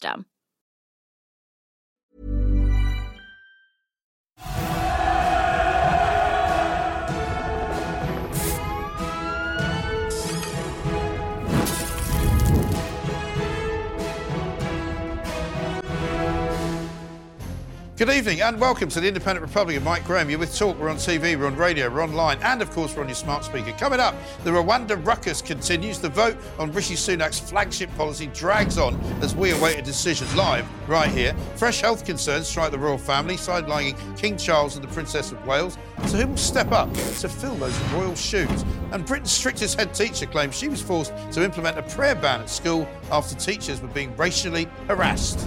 system. Good evening and welcome to the Independent Republic of Mike Graham. You're with Talk, we're on TV, we're on radio, we're online, and of course we're on your smart speaker. Coming up, the Rwanda ruckus continues. The vote on Rishi Sunak's flagship policy drags on as we await a decision live right here. Fresh health concerns strike the royal family, sidelining King Charles and the Princess of Wales. So who will step up to fill those royal shoes? And Britain's strictest head teacher claims she was forced to implement a prayer ban at school after teachers were being racially harassed.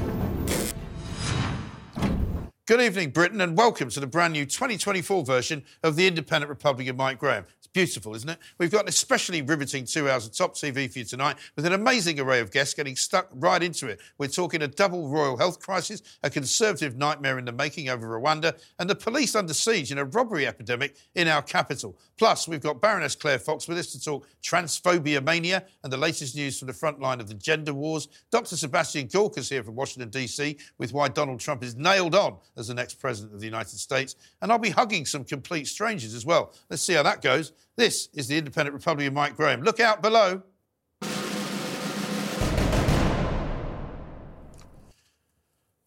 Good evening, Britain, and welcome to the brand new 2024 version of the Independent Republic of Mike Graham. Beautiful, isn't it? We've got an especially riveting two hours of top TV for you tonight with an amazing array of guests getting stuck right into it. We're talking a double royal health crisis, a conservative nightmare in the making over Rwanda, and the police under siege in a robbery epidemic in our capital. Plus, we've got Baroness Claire Fox with us to talk transphobia mania and the latest news from the front line of the gender wars. Dr. Sebastian Gorka's here from Washington, D.C., with why Donald Trump is nailed on as the next president of the United States. And I'll be hugging some complete strangers as well. Let's see how that goes. This is the Independent Republic of Mike Graham. Look out below.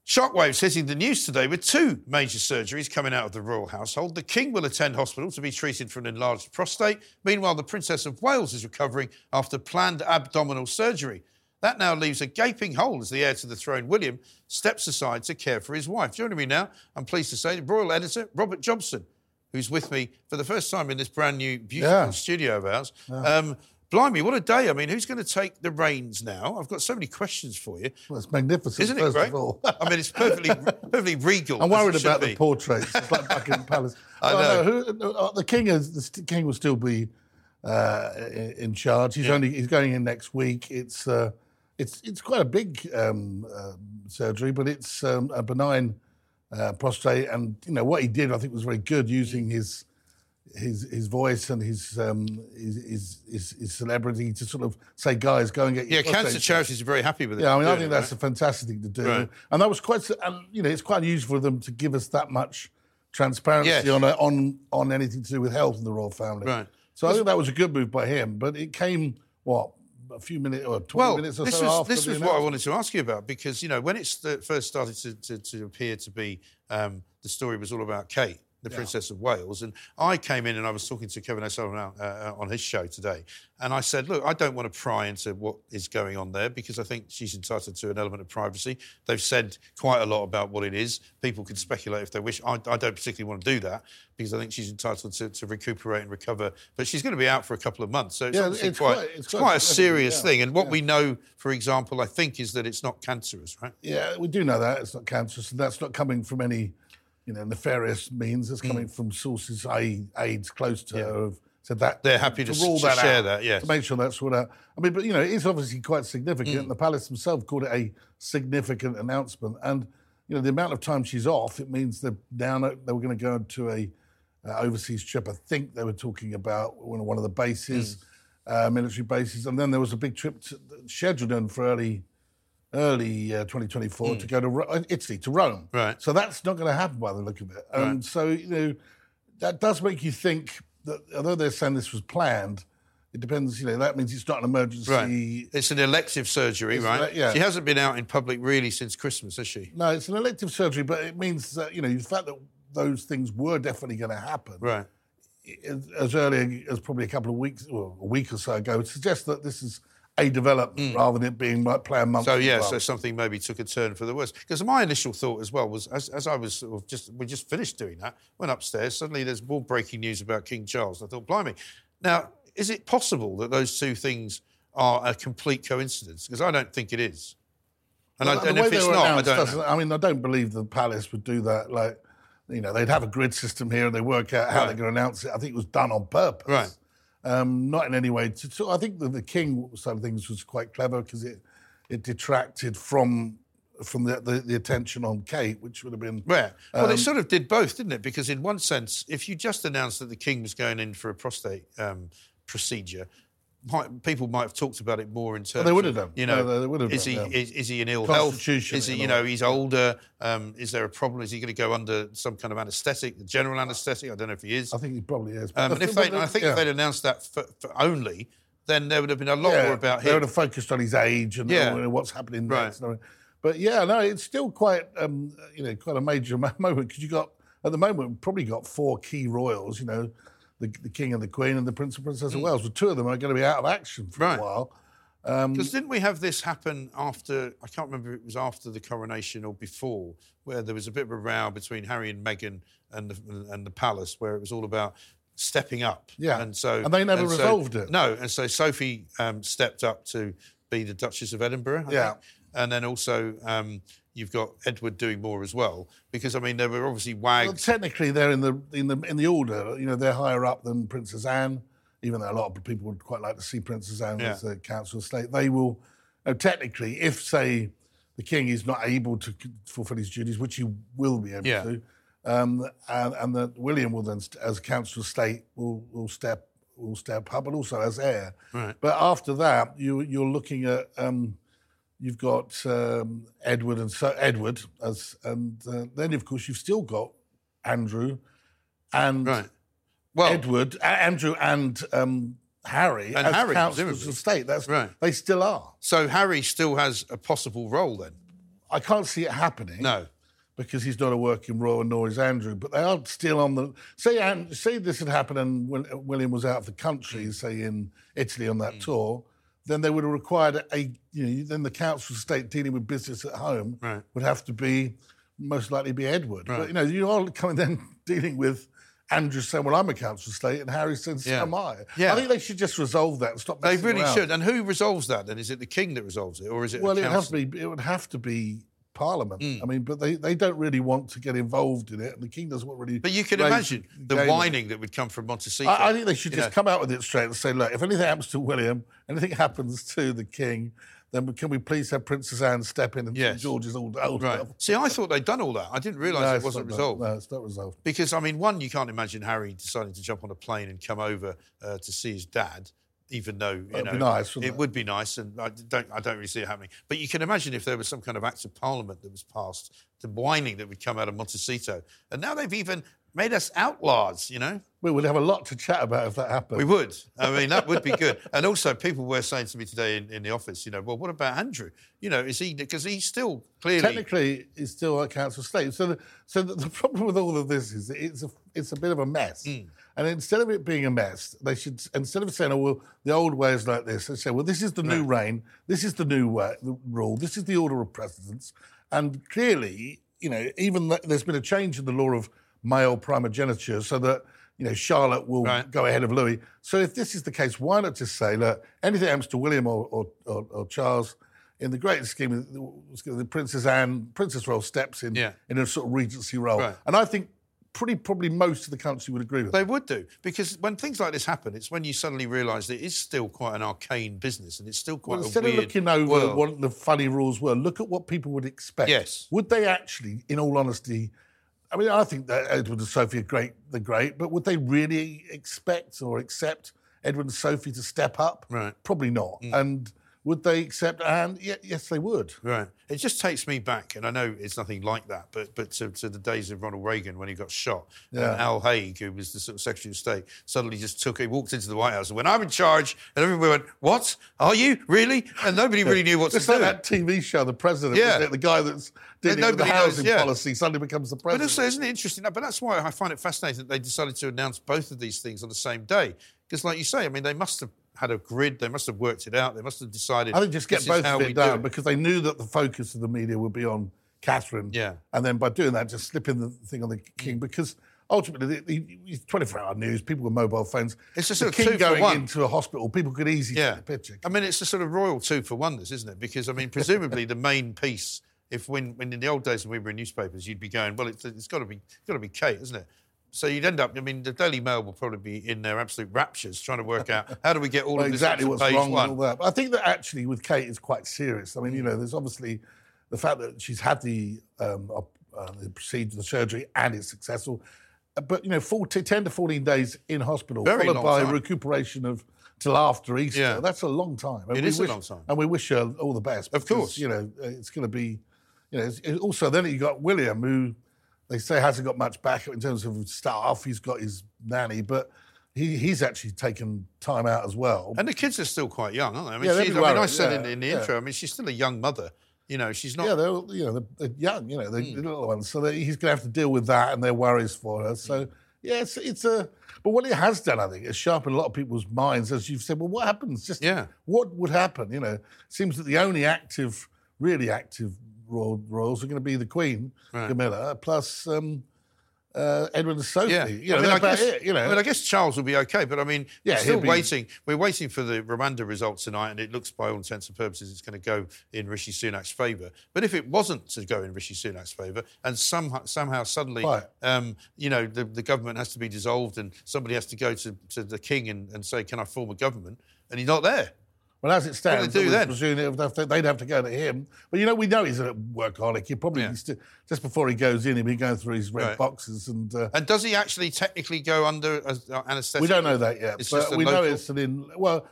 Shockwaves hitting the news today with two major surgeries coming out of the royal household. The King will attend hospital to be treated for an enlarged prostate. Meanwhile, the Princess of Wales is recovering after planned abdominal surgery. That now leaves a gaping hole as the heir to the throne, William, steps aside to care for his wife. Joining me now, I'm pleased to say, the royal editor, Robert Jobson, who's with me for the first time in this brand new, beautiful Yeah. studio of ours. Um, blimey, what a day. I mean, who's going to take the reins now? I've got so many questions for you. Well, it's magnificent, Isn't it first great? of all. I mean, it's perfectly, perfectly regal. I'm worried about be. the portraits. It's like Buckingham Palace. I Well, know. no, who, uh, the king is the king will still be uh, in charge. He's only he's going in next week. It's uh, it's it's quite a big um, uh, surgery, but it's um, a benign uh, prostate. And you know what he did, I think, was very good using his his his voice and his um, his, his, his his celebrity to sort of say, guys, go and get your Yeah, cancer checked." charities are very happy with it. Yeah, I mean, I think that's a fantastic thing to do, Right. and that was quite, and you know, it's quite unusual for them to give us that much transparency Yes. on a, on on anything to do with health in the royal family. Right. So I think that was a good move by him, but it came what a few minutes or twenty Well, minutes or this so was after this was what I wanted to ask you about because you know when it first started to, to, to appear to be um, the story was all about Kate, the Princess of Wales, and I came in and I was talking to Kevin O'Sullivan uh, uh, on his show today, and I said, look, I don't want to pry into what is going on there because I think she's entitled to an element of privacy. They've said quite a lot about what it is. People can speculate if they wish. I, I don't particularly want to do that because I think she's entitled to, to recuperate and recover. But she's going to be out for a couple of months, so it's, Yeah, it's quite, quite- it's quite quite a serious yeah. thing. And what Yeah. we know, for example, I think, is that it's not cancerous, right? Yeah, we do know that it's not cancerous, and that's not coming from any, you know, nefarious means. Mm. It's coming from sources, i.e., aides close to her, who've said that They're happy to s- rule to that share out, that, yes. to make sure that's what. out. I mean, but you know, it's obviously quite significant. Mm. The palace themselves called it a significant announcement, and you know, the amount of time she's off, it means they're down. At, they were going to go to a uh, overseas trip. I think they were talking about one of one of the bases, Mm. uh, military bases, and then there was a big trip to, scheduled in for early early uh, 2024 to go to Ro- uh, Italy, to Rome. Mm. Right. So that's not going to happen by the look of it. And Right. so, you know, that does make you think that although they're saying this was planned, it depends, you know, that means it's not an emergency. Right. It's an elective surgery, It's right? yeah. She hasn't been out in public really since Christmas, has she? No, it's an elective surgery, but it means that, you know, the fact that those things were definitely going to happen Right. as- as early as probably a couple of weeks, or a week or so ago, suggests that this is a development rather than it being like playing months. Mm. So yeah, advance. so something maybe took a turn for the worse. Because my initial thought as well was, as, as I was sort of just we just finished doing that, went upstairs. Suddenly there's more breaking news about King Charles. I thought, blimey. Now, is it possible that those two things are a complete coincidence? Because I don't think it is. And, Well, I, and if it's not, I don't. I mean, I don't believe the palace would do that. Like, you know, they'd have a grid system here and they work out how Right. they're going to announce it. I think it was done on purpose. Right. Um, not in any way. To, to, I think that the king side of things was quite clever because it it detracted from from the, the, the attention on Kate, which would have been Yeah. Well, Um, it sort of did both, didn't it? Because in one sense, if you just announced that the king was going in for a prostate um, procedure, might, people might have talked about it more in terms. they would have done. You know, No, they would have is done, he yeah. is, is he in ill health? Is he? You know, he's older. Um, is there a problem? Is he going to go under some kind of anaesthetic, general anaesthetic? I don't know if he is. I think he probably is. Um, and if the- they, I think yeah. if they'd announced that for, for only, then there would have been a lot yeah, more about they would have focused on his age and Yeah. what's happening Right. next. But yeah, no, it's still quite, um, you know, quite a major moment because you got at the moment we've probably got four key royals. You know, the, the king and the queen and the prince and princess of Wales. Well, two of them are going to be out of action for. Right. a while. Because didn't we have this happen after? I can't remember if it was after the coronation or before, where there was a bit of a row between Harry and Meghan and the, and the palace, where it was all about stepping up. Yeah. and so And they never so- resolved it. No, and so Sophie um, stepped up to be the Duchess of Edinburgh. I Yeah. think. and then also um, you've got Edward doing more as well, because I mean there were obviously wags. Well, technically, they're in the in the in the order. You know, they're higher up than Princess Anne. Even though a lot of people would quite like to see Princess Anne Yeah. as the council of state, they will. Uh, technically, if say the king is not able to fulfil his duties, which he will be able Yeah. to, um, and, and that William will then, as council of state, will will step will step up, and also as heir. Right. But after that, you you're looking at. Um, You've got um, Edward and so Edward as, and uh, then of course you've still got Andrew and right. Well, Edward, Andrew and um, Harry And as Harry, councillors of state. That's Right. They still are. so Harry still has a possible role then. I can't see it happening. No. because he's not a working royal, nor is Andrew. But they are still on the. Say, An- say this had happened and Wil- William was out of the country, say in Italy on that Mm. tour, then they would have required a. You know, then the council of state dealing with business at home Right. would have to be most likely be Edward. Right. But you know, you are coming then dealing with. Andrew saying, "Well, I'm a council of state," and Harry says, "So Yeah. am I." Yeah. I think they should just resolve that and stop. They really around. should. And who resolves that then? Is it the king that resolves it, or is it? Well, it council? to be. It would have to be Parliament. Mm. I mean, but they, they don't really want to get involved in it, and the king doesn't want really. But you can imagine the whining that would come from Montecito. I, I think they should just know. come out with it straight and say, look, if anything happens to William, anything happens to the king, then can we please have Princess Anne step in and Yes. St George is old, old Right. See, I thought they'd done all that. I didn't realise No, it wasn't resolved. No, it's not resolved. Because I mean, one, you can't imagine Harry deciding to jump on a plane and come over uh, to see his dad, even though you know nice, it it? would be nice, and I don't, I don't really see it happening. But you can imagine if there was some kind of act of parliament that was passed, the whining that would come out of Montecito, and now they've even made us outlaws. You know, We would have a lot to chat about if that happened. we would. I mean, that would be good. And also, people were saying to me today in, in the office, you know, well, what about Andrew? You know, is he because he's still clearly Technically, it's still a council state. So, the, so the, the problem with all of this is it's a it's a bit of a mess. Mm. And instead of it being a mess, they should instead of saying, "Oh, well, the old way is like this," they say, "Well, this is the new reign. This is the new way, the rule. This is the order of precedence." And clearly, you know, even th- there's been a change in the law of male primogeniture, so that you know Charlotte will Right. go ahead of Louis. So if this is the case, why not just say, "Look, anything happens to William or or, or, or Charles." In the great scheme, the, the Princess Anne, Princess role steps in Yeah. in a sort of regency role, Right. and I think pretty probably most of the country would agree with that. They would do because when things like this happen, it's when you suddenly realise that it is still quite an arcane business and it's still quite Well, a instead weird of looking over world. what the funny rules were, look at what people would expect. Yes. Would they actually, in all honesty, I mean, I think that Edward and Sophie are great, they're great, but would they really expect or accept Edward and Sophie to step up? Right. Mm. Probably not. And would they accept Anne? Yeah, yes, they would. Right. It just takes me back, and I know it's nothing like that, but but to, to the days of Ronald Reagan when he got shot. Yeah. And Al Haig, who was the sort of Secretary of State, suddenly just took, he walked into the White House and went, I'm in charge. And everybody went, What? Are you? Really? And nobody really knew what to It's do. like that TV show, The President, Yeah. the guy that's dealing with the nobody knows, housing yeah. policy suddenly becomes the But president. also, isn't it interesting? But that's why I find it fascinating that they decided to announce both of these things on the same day. Because, like you say, I mean, they must have had a grid. They must have worked it out. They must have decided. I think just get both of it do down because they knew that the focus of the media would be on Catherine. Yeah. And then by doing that, just slipping the thing on the mm. king because ultimately, the, the, it's 24 hour news, people with mobile phones. It's just a the sort of king two for going one. into a hospital, people could easily Yeah. take picture. I mean, it's a sort of royal two for wonders, isn't it? Because I mean, presumably the main piece, if when, when in the old days when we were in newspapers, you'd be going, well, it's, it's got to be got to be Kate, isn't it? So you'd end up. I mean, the Daily Mail will probably be in their absolute raptures trying to work out how do we get all Well, of this exactly what's wrong one. and all that. But I think that actually with Kate is quite serious. I mean, you know, there's obviously the fact that she's had the um, uh, the procedure, the surgery, and it's successful. Uh, But you know, 40, 10 to 14 days in hospital, Very followed by time. recuperation of till after Easter. Yeah. That's a long time. And It we a wish- long time. and we wish her all the best. Of course. you know, uh, it's going to be. You know, also then you got William, who they say hasn't got much backup in terms of staff. He's got his nanny, but. He, he's actually taken time out as well. And the kids are still quite young, aren't they? I mean, Yeah, she's, I, mean I said yeah, in, in the yeah. intro, I mean, she's still a young mother. You know, she's not. Yeah, they're you know they're, they're young, you know, they're Hmm. the little ones, so he's going to have to deal with that and their worries for her. So yeah, it's it's a. But what it has done, I think, is sharpened a lot of people's minds, as you've said. Well, what happens? Just Yeah. what would happen? You know, seems that the only active, really active royal, royals are going to be the Queen, Right. Camilla, plus um, uh, Edward and Sophie. Yeah, You know, I mean, I guess, it. You know, I mean, I guess Charles will be okay, but I mean, Yeah, we're still be- waiting. We're waiting for the Rwanda results tonight, and it looks, by all intents and purposes, it's going to go in Rishi Sunak's favour. But if it wasn't to go in Rishi Sunak's favour, and somehow, somehow suddenly, Right. um, you know, the, the government has to be dissolved, and somebody has to go to, to the king and, and say, "Can I form a government?" and he's not there. Well, as it stands, do then? presume have to- they'd have to go to him. But you know, we know he's a workaholic. He probably Yeah. sti- just before he goes in, he'll be going through his red Right. boxes, and uh, And does he actually technically go under uh, anaesthetic? we don't know that yet. It's but we know it's an in. Well,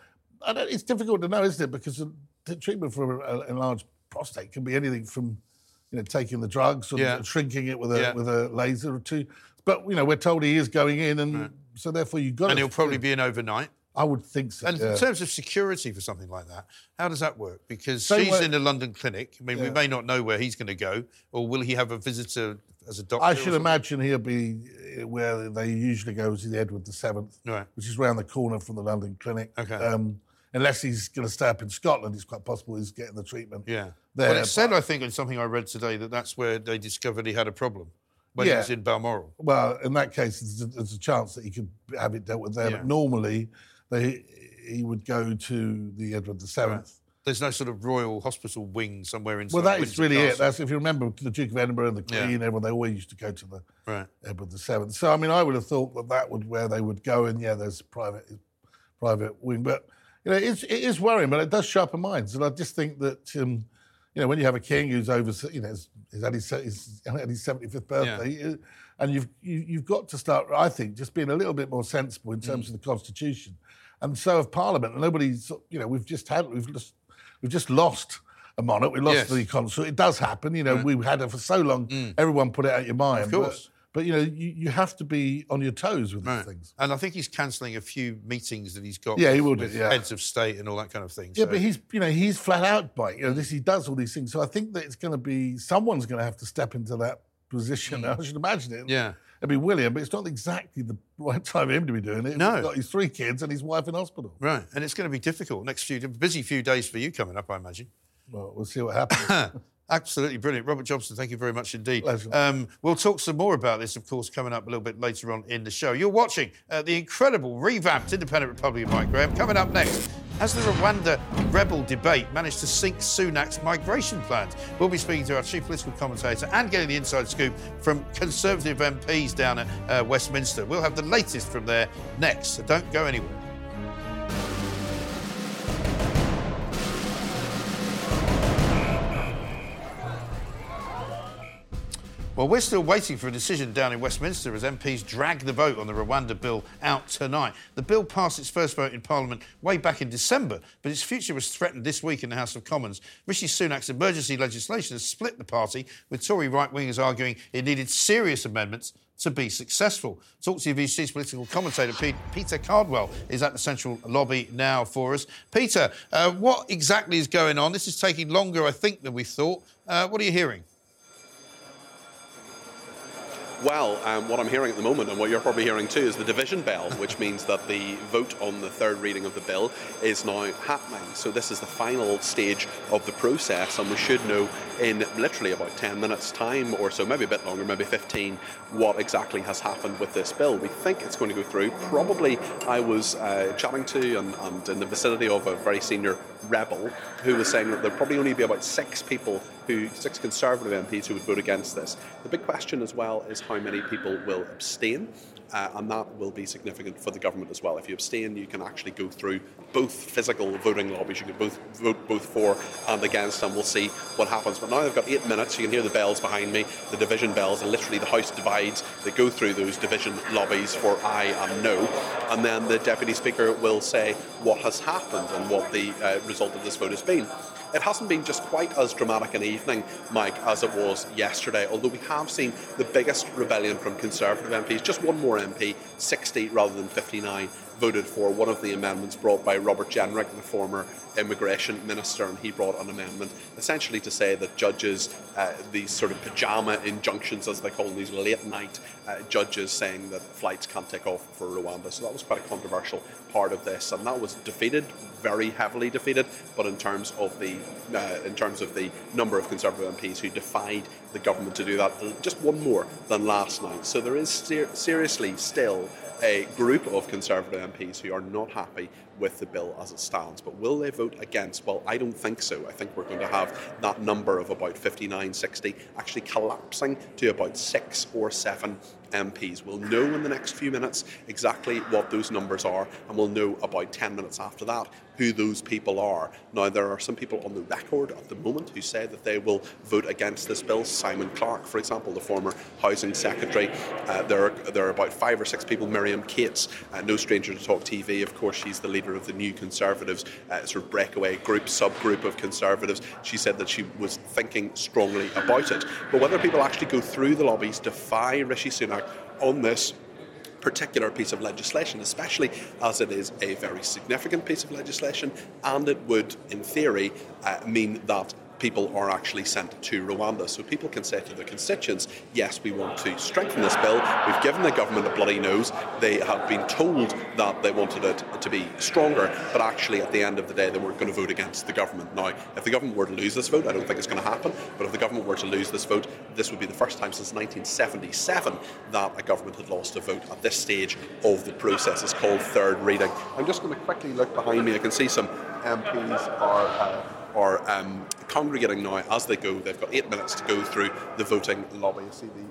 I don't, it's difficult to know, isn't it? Because the- treatment for an enlarged prostate can be anything from you know taking the drugs or Yeah. shrinking it with a Yeah. with a laser or two. But you know, we're told he is going in, and so therefore you've got. and to, he'll probably be in overnight. I would think so. And yeah. in terms of security for something like that, how does that work? Because Same she's way- in a London clinic. I mean, we may not know where he's going to go, or will he have a visitor as a doctor? I should imagine he'll be uh, where they usually go, which is the Edward the Seventh, Right. which is round the corner from the London clinic. Okay. Um, unless he's going to stay up in Scotland, it's quite possible he's getting the treatment. Yeah. There, well, it said, I think, in something I read today, that that's where they discovered he had a problem when he was in Balmoral. Well, in that case, there's a, there's a chance that he could have it dealt with there. Yeah. But normally, they he would go to the Edward the Seventh. There's no sort of royal hospital wing somewhere inside. Well, that is Windsor really it. That's if you remember the Duke of Edinburgh and the Yeah. Queen, everyone they always used to go to the Right. Edward the Seventh. So I mean, I would have thought that that would where they would go, and yeah, there's private private wing, but you know, it's, it is worrying, but it does sharpen minds, and I just think that um, you know when you have a king who's over, you know, he's, he's had his he's had his seventy fifth birthday. uh, And you've you, you've got to start, I think, just being a little bit more sensible in terms of the constitution, and so have Parliament. And nobody's, you know, we've just had we've just we've just lost a monarch. We lost Yes. the consort. It does happen, you know. We've had it for so long. Everyone put it out your mind. Of course. But, but you know, you, you have to be on your toes with Right. these things. And I think he's cancelling a few meetings that he's got Yeah, he with, will do, yeah. heads of state and all that kind of thing. Yeah, So- but he's you know he's flat out by you know this he does all these things. So I think that it's going to be someone's going to have to step into that position. I should imagine it. Mm. Yeah. It'd be William, but it's not exactly the right time for him to be doing it. No. he's got his three kids and his wife in hospital. Right, and it's going to be difficult. Next few busy few days for you coming up, I imagine. Well, we'll see what happens. Absolutely brilliant, Robert Jobson. Thank you very much indeed. Pleasure. Um, we'll talk some more about this, of course, coming up a little bit later on in the show. You're watching uh, the incredible revamped Independent Republic of Mike Graham. Coming up next, has the Rwanda rebel debate managed to sink Sunak's migration plans? We'll be speaking to our chief political commentator and getting the inside scoop from Conservative MPs down at uh, Westminster. We'll have the latest from there next, so don't go anywhere. Well, we're still waiting for a decision down in Westminster as MPs drag the vote on the Rwanda bill out tonight. The bill passed its first vote in Parliament way back in December, but its future was threatened this week in the House of Commons. Rishi Sunak's emergency legislation has split the party, with Tory right wingers arguing it needed serious amendments to be successful. Talk TV's chief political commentator Pete, Peter Cardwell is at the central lobby now for us. Peter, uh, what exactly is going on? This is taking longer, I think, than we thought. Uh, what are you hearing? Well, um, what I'm hearing at the moment, and what you're probably hearing too, is the division bell, which means that the vote on the third reading of the bill is now happening. So this is the final stage of the process, and we should know in literally about 10 minutes' time or so, maybe a bit longer, maybe 15, what exactly has happened with this bill. We think it's going to go through. Probably, I was uh, chatting to and, and in the vicinity of a very senior rebel who was saying that there'll probably only be about six people who six Conservative MPs who would vote against this. The big question as well is how many people will abstain. Uh, and that will be significant for the government as well. If you abstain, you can actually go through both physical voting lobbies. You can both vote both for and against, and we'll see what happens. But now they've got eight minutes. You can hear the bells behind me, the division bells, and literally the House divides. They go through those division lobbies for aye and no, and then the deputy speaker will say what has happened and what the uh, result of this vote has been. It hasn't been just quite as dramatic an evening, Mike, as it was yesterday, although we have seen the biggest rebellion from Conservative MPs. Just one more MP, 60 rather than 59, voted for one of the amendments brought by Robert Jenrick, the former immigration minister, and he brought an amendment essentially to say that judges, uh, these sort of pajama injunctions, as they call them, these late night uh, judges saying that flights can't take off for Rwanda. So that was quite a controversial part of this, and that was defeated, very heavily defeated. But in terms of the uh, in terms of the number of Conservative MPs who defied the government to do that, just one more than last night. So there is ser- seriously still a group of Conservative MPs who are not happy with the bill as it stands. But will they vote against? Well, I don't think so. I think we're going to have that number of about 59, 60 actually collapsing to about six or seven MPs. We'll know in the next few minutes exactly what those numbers are, and we'll know about 10 minutes after that who those people are. Now, there are some people on the record at the moment who say that they will vote against this bill. Simon Clarke, for example, the former Housing Secretary. Uh, there, are, there are about five or six people. Miriam Cates, uh, no stranger to Talk TV, of course, she's the leader of the New Conservatives, uh, sort of breakaway group, subgroup of Conservatives. She said that she was thinking strongly about it. But whether people actually go through the lobbies, defy Rishi Sunak on this particular piece of legislation, especially as it is a very significant piece of legislation, and it would, in theory, uh, mean that people are actually sent to Rwanda. So people can say to their constituents, yes, we want to strengthen this bill. We've given the government a bloody nose. They have been told that they wanted it to be stronger, but actually at the end of the day, they weren't going to vote against the government. Now, if the government were to lose this vote, I don't think it's going to happen, but if the government were to lose this vote, this would be the first time since 1977 that a government had lost a vote at this stage of the process. It's called third reading. I'm just going to quickly look behind me. I can see some MPs are. Uh, are um, congregating now as they go. They've got eight minutes to go through the voting lobby. See the,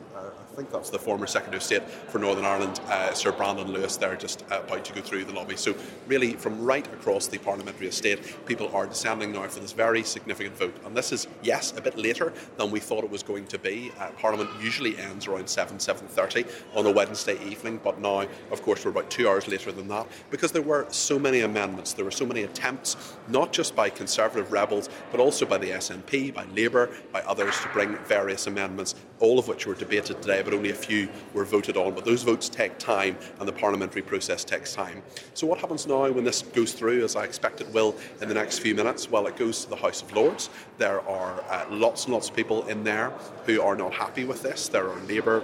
think that's the former Secretary of State for Northern Ireland, uh, Sir Brandon Lewis, there just uh, about to go through the lobby. So, really, from right across the parliamentary estate, people are descending now for this very significant vote. And this is, yes, a bit later than we thought it was going to be. Uh, Parliament usually ends around 7, 7.30 on a Wednesday evening, but now, of course, we're about two hours later than that because there were so many amendments. There were so many attempts, not just by Conservative rebels, but also by the SNP, by Labour, by others to bring various amendments, all of which were debated today, but only a few were voted on. But those votes take time, and the parliamentary process takes time. So, what happens now when this goes through, as I expect it will in the next few minutes? Well, it goes to the House of Lords. There are uh, lots and lots of people in there who are not happy with this. There are Labour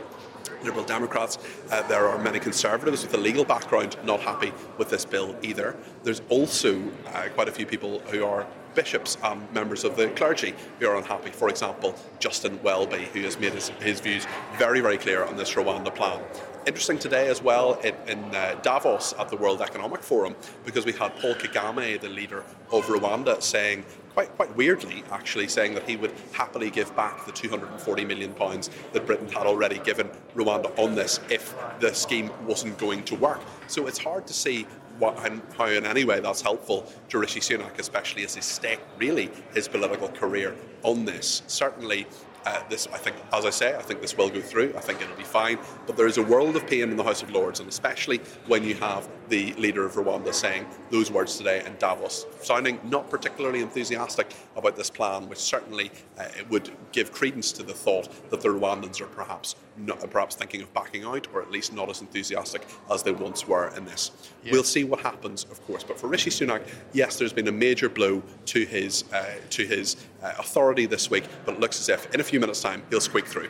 Liberal Democrats. Uh, there are many Conservatives with a legal background not happy with this bill either. There's also uh, quite a few people who are bishops and members of the clergy who are unhappy. For example, Justin Welby, who has made his, his views very, very clear on this Rwanda plan. Interesting today as well in, in uh, Davos at the World Economic Forum because we had Paul Kagame, the leader of Rwanda, saying quite quite weirdly actually saying that he would happily give back the 240 million pounds that Britain had already given Rwanda on this if the scheme wasn't going to work. So it's hard to see what, and how in any way that's helpful to Rishi Sunak, especially as he stake really his political career on this. Certainly, uh, this, I think, as I say, I think this will go through. I think it'll be fine. But there is a world of pain in the House of Lords, and especially when you have the leader of Rwanda saying those words today in Davos, sounding not particularly enthusiastic about this plan, which certainly uh, would give credence to the thought that the Rwandans are perhaps not, perhaps thinking of backing out, or at least not as enthusiastic as they once were in this. Yeah. We'll see what happens, of course. But for Rishi Sunak, yes, there's been a major blow to his uh, to his uh, authority this week, but it looks as if in a few minutes' time he'll squeak through.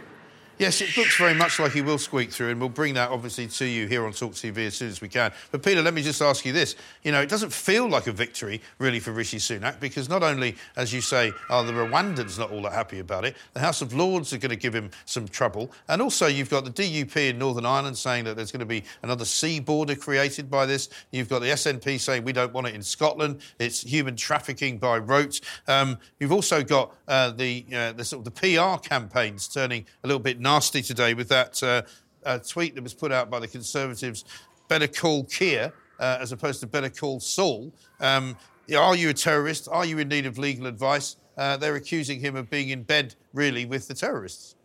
Yes, it looks very much like he will squeak through, and we'll bring that obviously to you here on Talk TV as soon as we can. But Peter, let me just ask you this: you know, it doesn't feel like a victory really for Rishi Sunak because not only, as you say, are the Rwandans not all that happy about it, the House of Lords are going to give him some trouble, and also you've got the DUP in Northern Ireland saying that there's going to be another sea border created by this. You've got the SNP saying we don't want it in Scotland. It's human trafficking by rote. Um, you've also got uh, the uh, the sort of the PR campaigns turning a little bit nasty today with that uh, uh, tweet that was put out by the Conservatives. Better call Keir uh, as opposed to better call Saul. Um, are you a terrorist? Are you in need of legal advice? Uh, they're accusing him of being in bed, really, with the terrorists.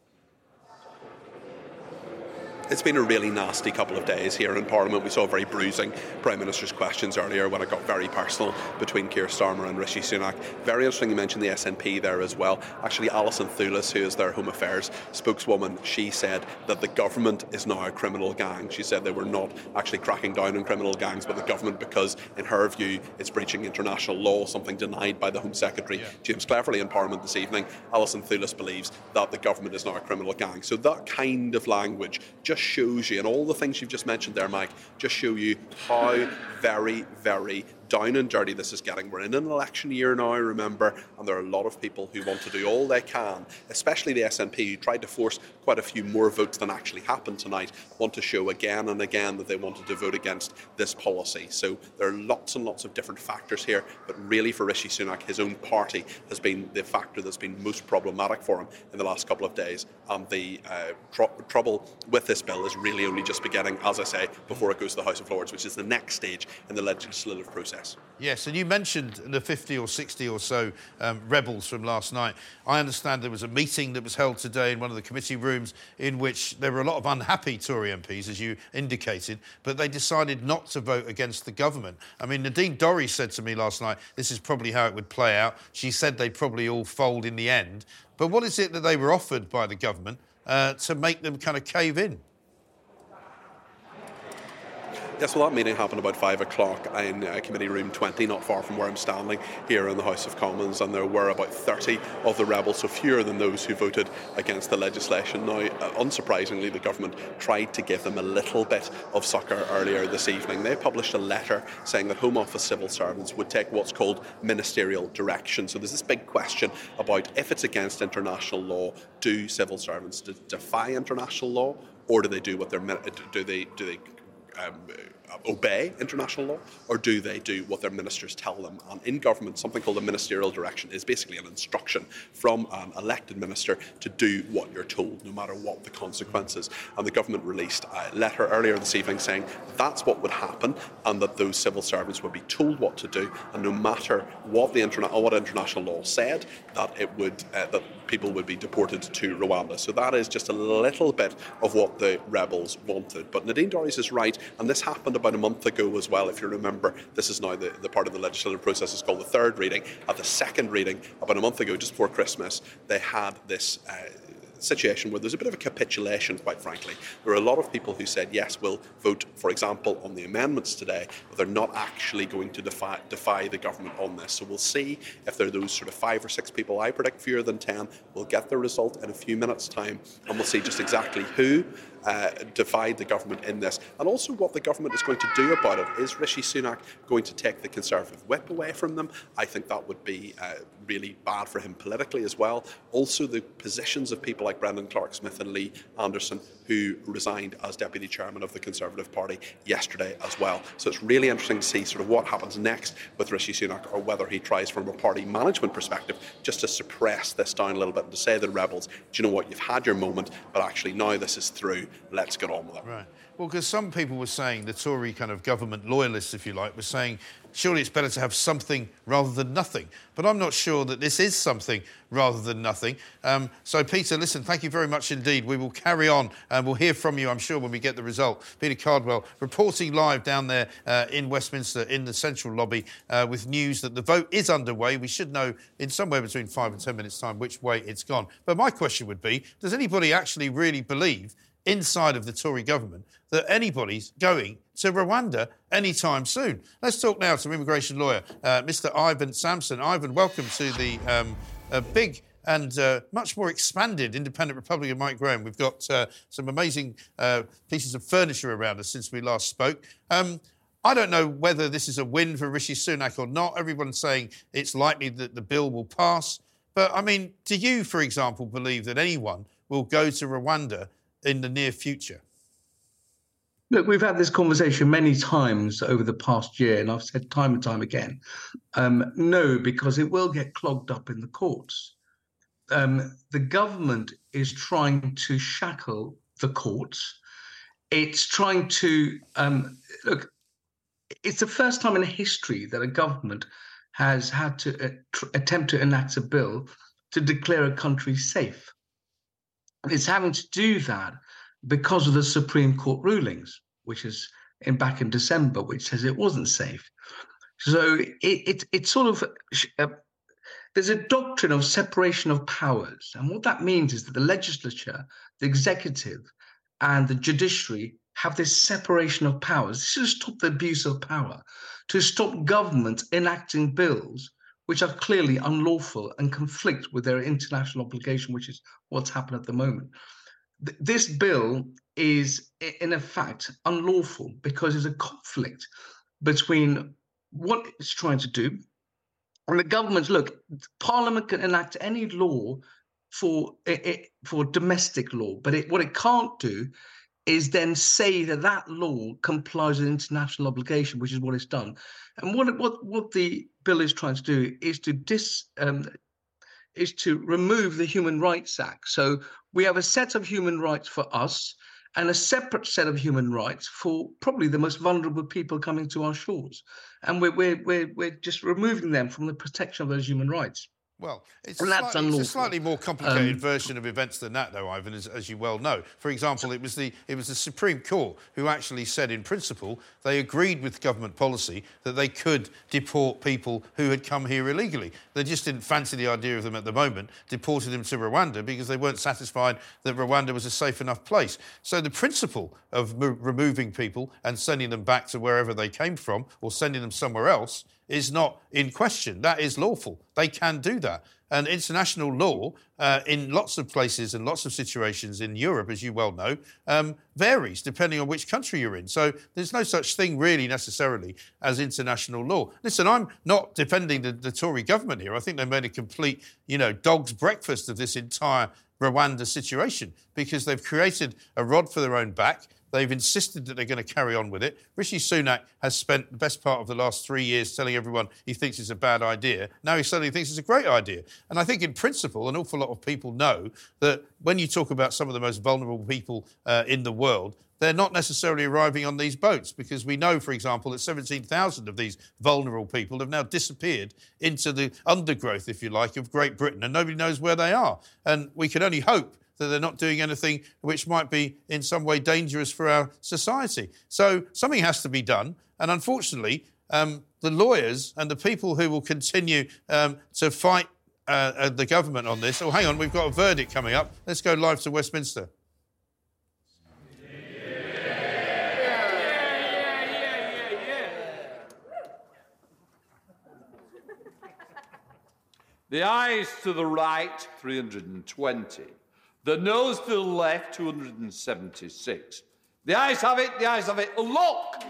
It's been a really nasty couple of days here in Parliament. We saw very bruising Prime Minister's questions earlier when it got very personal between Keir Starmer and Rishi Sunak. Very interesting you mentioned the SNP there as well. Actually, Alison Thewliss, who is their Home Affairs spokeswoman, she said that the government is now a criminal gang. She said they were not actually cracking down on criminal gangs, but the government, because in her view, it's breaching international law, something denied by the Home Secretary, yeah. James Cleverly, in Parliament this evening. Alison Thewliss believes that the government is now a criminal gang. So that kind of language just just shows you, and all the things you've just mentioned there, Mike, just show you how very, very down and dirty this is getting. We're in an election year now, remember, and there are a lot of people who want to do all they can, especially the SNP, who tried to force quite a few more votes than actually happened tonight, want to show again and again that they wanted to vote against this policy. So there are lots and lots of different factors here, but really for Rishi Sunak, his own party has been the factor that's been most problematic for him in the last couple of days. And the uh, tr- trouble with this bill is really only just beginning, as I say, before it goes to the House of Lords, which is the next stage in the legislative process. Yes, and you mentioned the 50 or 60 or so um, rebels from last night. I understand there was a meeting that was held today in one of the committee rooms in which there were a lot of unhappy Tory MPs, as you indicated, but they decided not to vote against the government. I mean, Nadine Dorries said to me last night, this is probably how it would play out. She said they'd probably all fold in the end. But what is it that they were offered by the government uh, to make them kind of cave in? Yes, well, that meeting happened about five o'clock in uh, Committee Room 20, not far from where I'm standing here in the House of Commons, and there were about 30 of the rebels, so fewer than those who voted against the legislation. Now, uh, unsurprisingly, the government tried to give them a little bit of succour earlier this evening. They published a letter saying that Home Office civil servants would take what's called ministerial direction. So there's this big question about if it's against international law, do civil servants defy international law, or do they do what they're do they do they um, obey international law, or do they do what their ministers tell them? And in government, something called a ministerial direction is basically an instruction from an elected minister to do what you're told, no matter what the consequences. And the government released a letter earlier this evening saying that's what would happen, and that those civil servants would be told what to do, and no matter what the interna- what international law said, that it would uh, that people would be deported to Rwanda. So that is just a little bit of what the rebels wanted. But Nadine Dorries is right, and this happened about a month ago as well, if you remember. This is now the, the part of the legislative process is called the third reading. At the second reading, about a month ago, just before Christmas, they had this. Uh, situation where there's a bit of a capitulation, quite frankly. There are a lot of people who said, yes, we'll vote, for example, on the amendments today, but they're not actually going to defy, defy the government on this. So we'll see if there are those sort of five or six people. I predict fewer than 10. We'll get the result in a few minutes' time, and we'll see just exactly who uh, divide the government in this, and also what the government is going to do about it. Is Rishi Sunak going to take the Conservative whip away from them? I think that would be uh, really bad for him politically as well. Also, the positions of people like Brendan Clarke-Smith and Lee Anderson, who resigned as deputy chairman of the Conservative Party yesterday as well. So it's really interesting to see sort of what happens next with Rishi Sunak, or whether he tries, from a party management perspective, just to suppress this down a little bit and to say to the rebels, do you know what, you've had your moment, but actually now this is through let's get on with it. Right. Well, because some people were saying, the Tory kind of government loyalists, if you like, were saying, surely it's better to have something rather than nothing. But I'm not sure that this is something rather than nothing. Um, so, Peter, listen, thank you very much indeed. We will carry on and we'll hear from you, I'm sure, when we get the result. Peter Cardwell reporting live down there uh, in Westminster in the central lobby uh, with news that the vote is underway. We should know in somewhere between five and ten minutes' time which way it's gone. But my question would be does anybody actually really believe inside of the Tory government that anybody's going to Rwanda anytime soon. Let's talk now to immigration lawyer, uh, Mr. Ivon Sampson. Ivan, welcome to the um, big and uh, much more expanded independent Republic of Mike Graham. We've got uh, some amazing uh, pieces of furniture around us since we last spoke. Um, I don't know whether this is a win for Rishi Sunak or not. Everyone's saying it's likely that the bill will pass. But I mean, do you, for example, believe that anyone will go to Rwanda in the near future? Look, we've had this conversation many times over the past year, and I've said time and time again um, no, because it will get clogged up in the courts. Um, the government is trying to shackle the courts. It's trying to um, look, it's the first time in history that a government has had to uh, tr- attempt to enact a bill to declare a country safe. It's having to do that because of the Supreme Court rulings, which is in back in December, which says it wasn't safe. So it, it it's sort of uh, there's a doctrine of separation of powers, and what that means is that the legislature, the executive, and the judiciary have this separation of powers. This is to stop the abuse of power, to stop government enacting bills which are clearly unlawful and conflict with their international obligation, which is what's happened at the moment this bill is, in effect, unlawful because there's a conflict between what it's trying to do and the government's look. Parliament can enact any law for for domestic law, but it, what it can't do is then say that that law complies with international obligation, which is what it's done. And what what what the bill is trying to do is to dis um, is to remove the Human Rights Act. So we have a set of human rights for us and a separate set of human rights for probably the most vulnerable people coming to our shores. And we're, we're, we're, we're just removing them from the protection of those human rights. Well, it's, a slightly, it's a slightly, more complicated um, version of events than that, though, Ivon, as, as, you well know. For example, it was the it was the Supreme Court who actually said, in principle, they agreed with government policy that they could deport people who had come here illegally. They just didn't fancy the idea of them at the moment, deported them to Rwanda because they weren't satisfied that Rwanda was a safe enough place. So the principle of removing people and sending them back to wherever they came from or sending them somewhere else is not in question. That is lawful. They can do that. And international law, uh, in lots of places and lots of situations in Europe, as you well know, um, varies depending on which country you're in. So there's no such thing really necessarily as international law. Listen, I'm not defending the, the Tory government here. I think they made a complete, you know, dog's breakfast of this entire Rwanda situation because they've created a rod for their own back. They've insisted that they're going to carry on with it. Rishi Sunak has spent the best part of the last three years telling everyone he thinks it's a bad idea. Now he suddenly thinks it's a great idea. And I think, in principle, an awful lot of people know that when you talk about some of the most vulnerable people uh, in the world, they're not necessarily arriving on these boats because we know, for example, that 17,000 of these vulnerable people have now disappeared into the undergrowth, if you like, of Great Britain, and nobody knows where they are. And we can only hope that they're not doing anything which might be in some way dangerous for our society. So something has to be done. And unfortunately, um, the lawyers and the people who will continue um, to fight uh, uh, the government on this. Oh, hang on, we've got a verdict coming up. Let's go live to Westminster. The ayes to the right, 320. The noes to the left, 276. The ayes have it, the ayes have it. Look!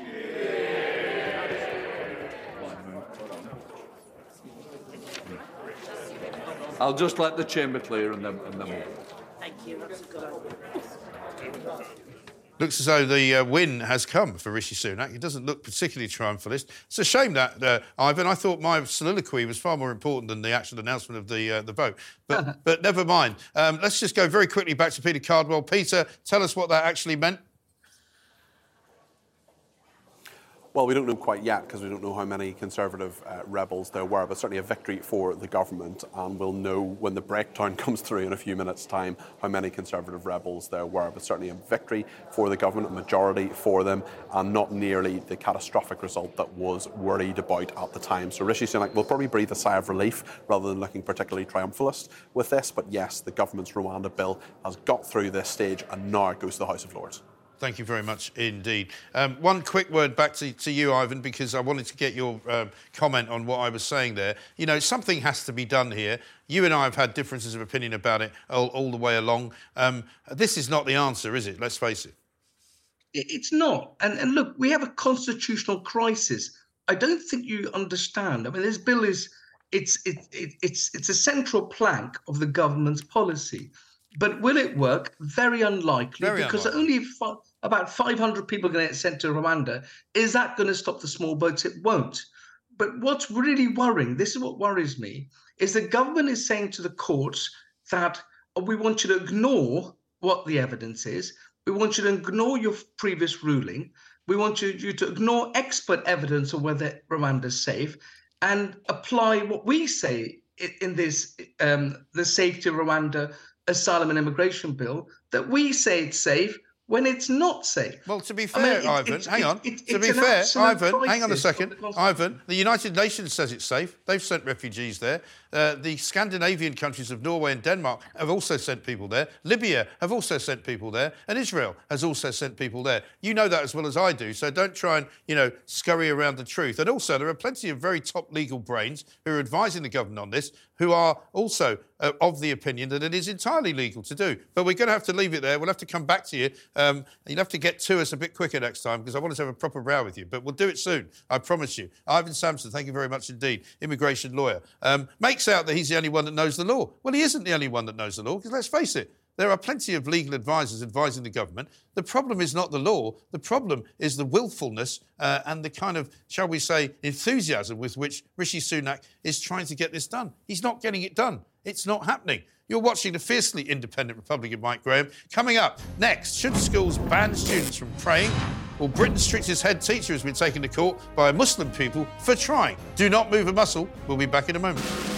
I'll just let the chamber clear and then, and then we'll... Thank you, that's a good idea. Looks as though the uh, win has come for Rishi Sunak. He doesn't look particularly triumphalist. It's a shame that, uh, Ivon. I thought my soliloquy was far more important than the actual announcement of the uh, the vote. But, but never mind. Um, let's just go very quickly back to Peter Cardwell. Peter, tell us what that actually meant. Well, we don't know quite yet because we don't know how many Conservative uh, rebels there were, but certainly a victory for the government. And we'll know when the breakdown comes through in a few minutes' time how many Conservative rebels there were. But certainly a victory for the government, a majority for them, and not nearly the catastrophic result that was worried about at the time. So Rishi Sunak will probably breathe a sigh of relief rather than looking particularly triumphalist with this. But yes, the government's Rwanda bill has got through this stage and now it goes to the House of Lords. Thank you very much indeed. Um, one quick word back to, to you, Ivon, because I wanted to get your um, comment on what I was saying there. You know, something has to be done here. You and I have had differences of opinion about it all, all the way along. Um, this is not the answer, is it? Let's face it. It's not. And, and look, we have a constitutional crisis. I don't think you understand. I mean, this bill is it's it, it, it's it's a central plank of the government's policy. But will it work? Very unlikely, Very because unlikely. only fi- about 500 people are going to get sent to Rwanda. Is that going to stop the small boats? It won't. But what's really worrying, this is what worries me, is the government is saying to the courts that "Oh, we want you to ignore what the evidence is. We want you to ignore your previous ruling. We want you, you to ignore expert evidence of whether Rwanda's safe and apply what we say i- in this um, the Safety of Rwanda Asylum and Immigration Bill that we say it's safe when it's not safe. Well, to be I fair, mean, it- Ivon, it's- hang it- on. it- to be fair, Ivon, hang on a second. the Ivon, the United Nations says it's safe. They've sent refugees there. Uh, the Scandinavian countries of Norway and Denmark have also sent people there. Libya have also sent people there. And Israel has also sent people there. You know that as well as I do, so don't try and, you know, scurry around the truth. And also, there are plenty of very top legal brains who are advising the government on this who are also uh, of the opinion that it is entirely legal to do. But we're going to have to leave it there. We'll have to come back to you. Um, you'll have to get to us a bit quicker next time because I want to have a proper row with you. But we'll do it soon, I promise you. Ivon Sampson, thank you very much indeed, immigration lawyer, um, makes out that he's the only one that knows the law. Well, he isn't the only one that knows the law because let's face it, there are plenty of legal advisors advising the government. The problem is not the law. The problem is the willfulness uh, and the kind of, shall we say, enthusiasm with which Rishi Sunak is trying to get this done. He's not getting it done. It's not happening. You're watching the fiercely independent Republic of Mike Graham. Coming up next, should schools ban students from praying? Well, Britain's strictest head teacher has been taken to court by a Muslim people for trying. Do not move a muscle. We'll be back in a moment.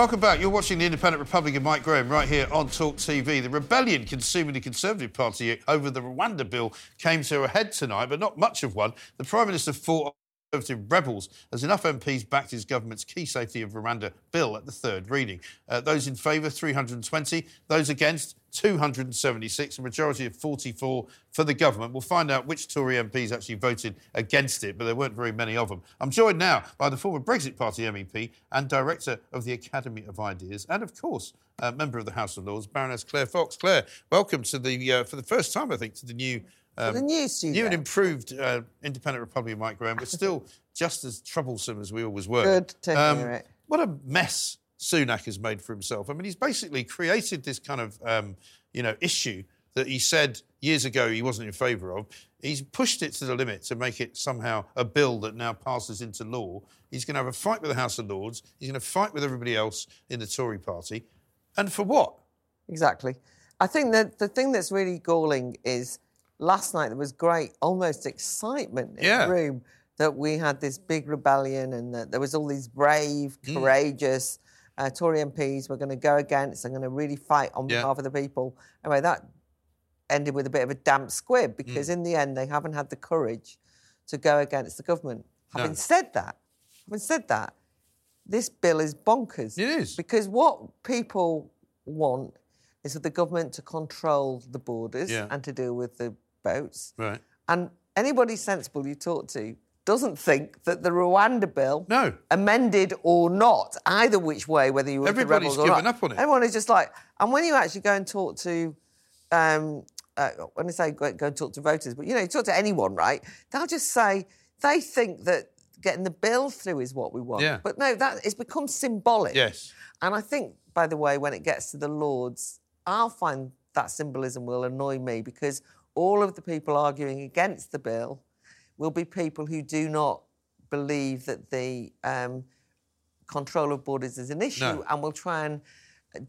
Welcome back. You're watching the Independent Republic of Mike Graham right here on Talk TV. The rebellion consuming the Conservative Party over the Rwanda bill came to a head tonight, but not much of one. The Prime Minister fought Conservative rebels as enough MPs backed his government's key safety of Rwanda bill at the third reading. Uh, those in favour, 320. Those against, 276. A majority of 44 for the government. We'll find out which Tory MPs actually voted against it, but there weren't very many of them. I'm joined now by the former Brexit Party MEP and director of the Academy of Ideas, and of course, a member of the House of Lords, Baroness Claire Fox. Claire, welcome to the, uh, for the first time, I think, to the new. Um, the new studio. New and improved uh, independent Republic of Mike Graham, but still just as troublesome as we always were. Good to hear it. What a mess Sunak has made for himself. I mean, he's basically created this kind of, um, you know, issue that he said years ago he wasn't in favour of. He's pushed it to the limit to make it somehow a bill that now passes into law. He's going to have a fight with the House of Lords. He's going to fight with everybody else in the Tory party. And for what? Exactly. I think that the thing that's really galling is last night there was great, almost excitement in Yeah. the room that we had this big rebellion and that there was all these brave, courageous uh, Tory MPs were going to go against and going to really fight on Yeah. behalf of the people. Anyway, that ended with a bit of a damp squib because in the end they haven't had the courage to go against the government. Having said that, having said that, this bill is bonkers. It is. Because what people want is for the government to control the borders Yeah. and to deal with the boats. Right. And anybody sensible you talk to doesn't think that the Rwanda bill, No. amended or not, either which way, whether you were the Everybody's or given not, up on it. Everyone is just like, and when you actually go and talk to, um, uh, when I say go, go and talk to voters, but you know, you talk to anyone, right? They'll just say they think that getting the bill through is what we want. Yeah. But no, that it's become symbolic. Yes. And I think, by the way, when it gets to the Lords, I'll find that symbolism will annoy me because all of the people arguing against the bill will be people who do not believe that the um, control of borders is an issue No. and will try and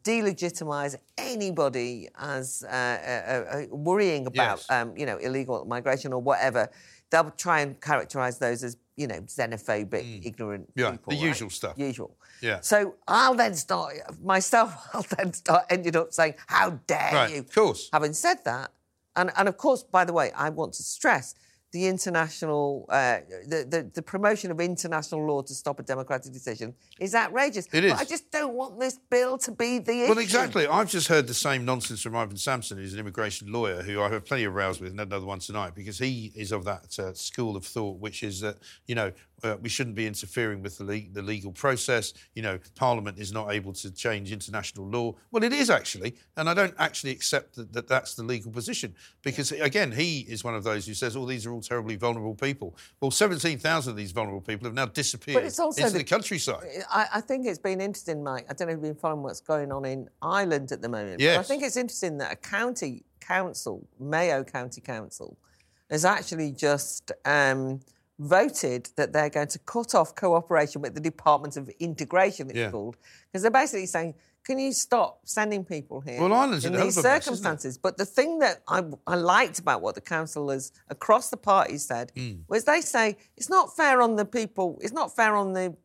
delegitimize anybody as uh, uh, uh, worrying about, Yes. um, you know, illegal migration or whatever. They'll try and characterise those as, you know, xenophobic, ignorant Mm. Yeah, people. the right? usual stuff. Usual. Yeah. So I'll then start myself. I'll then start ending up saying, "How dare Right, you?" of course. Having said that, and and of course, by the way, I want to stress the international, uh, the, the, the promotion of international law to stop a democratic decision is outrageous. It is. But I just don't want this bill to be the issue. Well, exactly. I've just heard the same nonsense from Ivon Sampson, who's an immigration lawyer, who I have plenty of rows with, and another one tonight, because he is of that uh, school of thought, which is that you know uh, we shouldn't be interfering with the, le- the legal process. You know, Parliament is not able to change international law. Well, it is actually, and I don't actually accept that, that that's the legal position, because again, he is one of those who says, "Oh, these are all terribly vulnerable people." Well, seventeen thousand of these vulnerable people have now disappeared into the- the countryside. I, I think it's been interesting, Mike. I don't know if you've been following what's going on in Ireland at the moment. But I think it's interesting that a county council, Mayo County Council, has actually just um, voted that they're going to cut off cooperation with the Department of Integration, it's Yeah. called. Because they're basically saying, can you stop sending people here Well, Ireland's in these a mess, circumstances? But the thing that I, I liked about what the councillors across the party said Hmm. was they say it's not fair on the people, it's not fair on the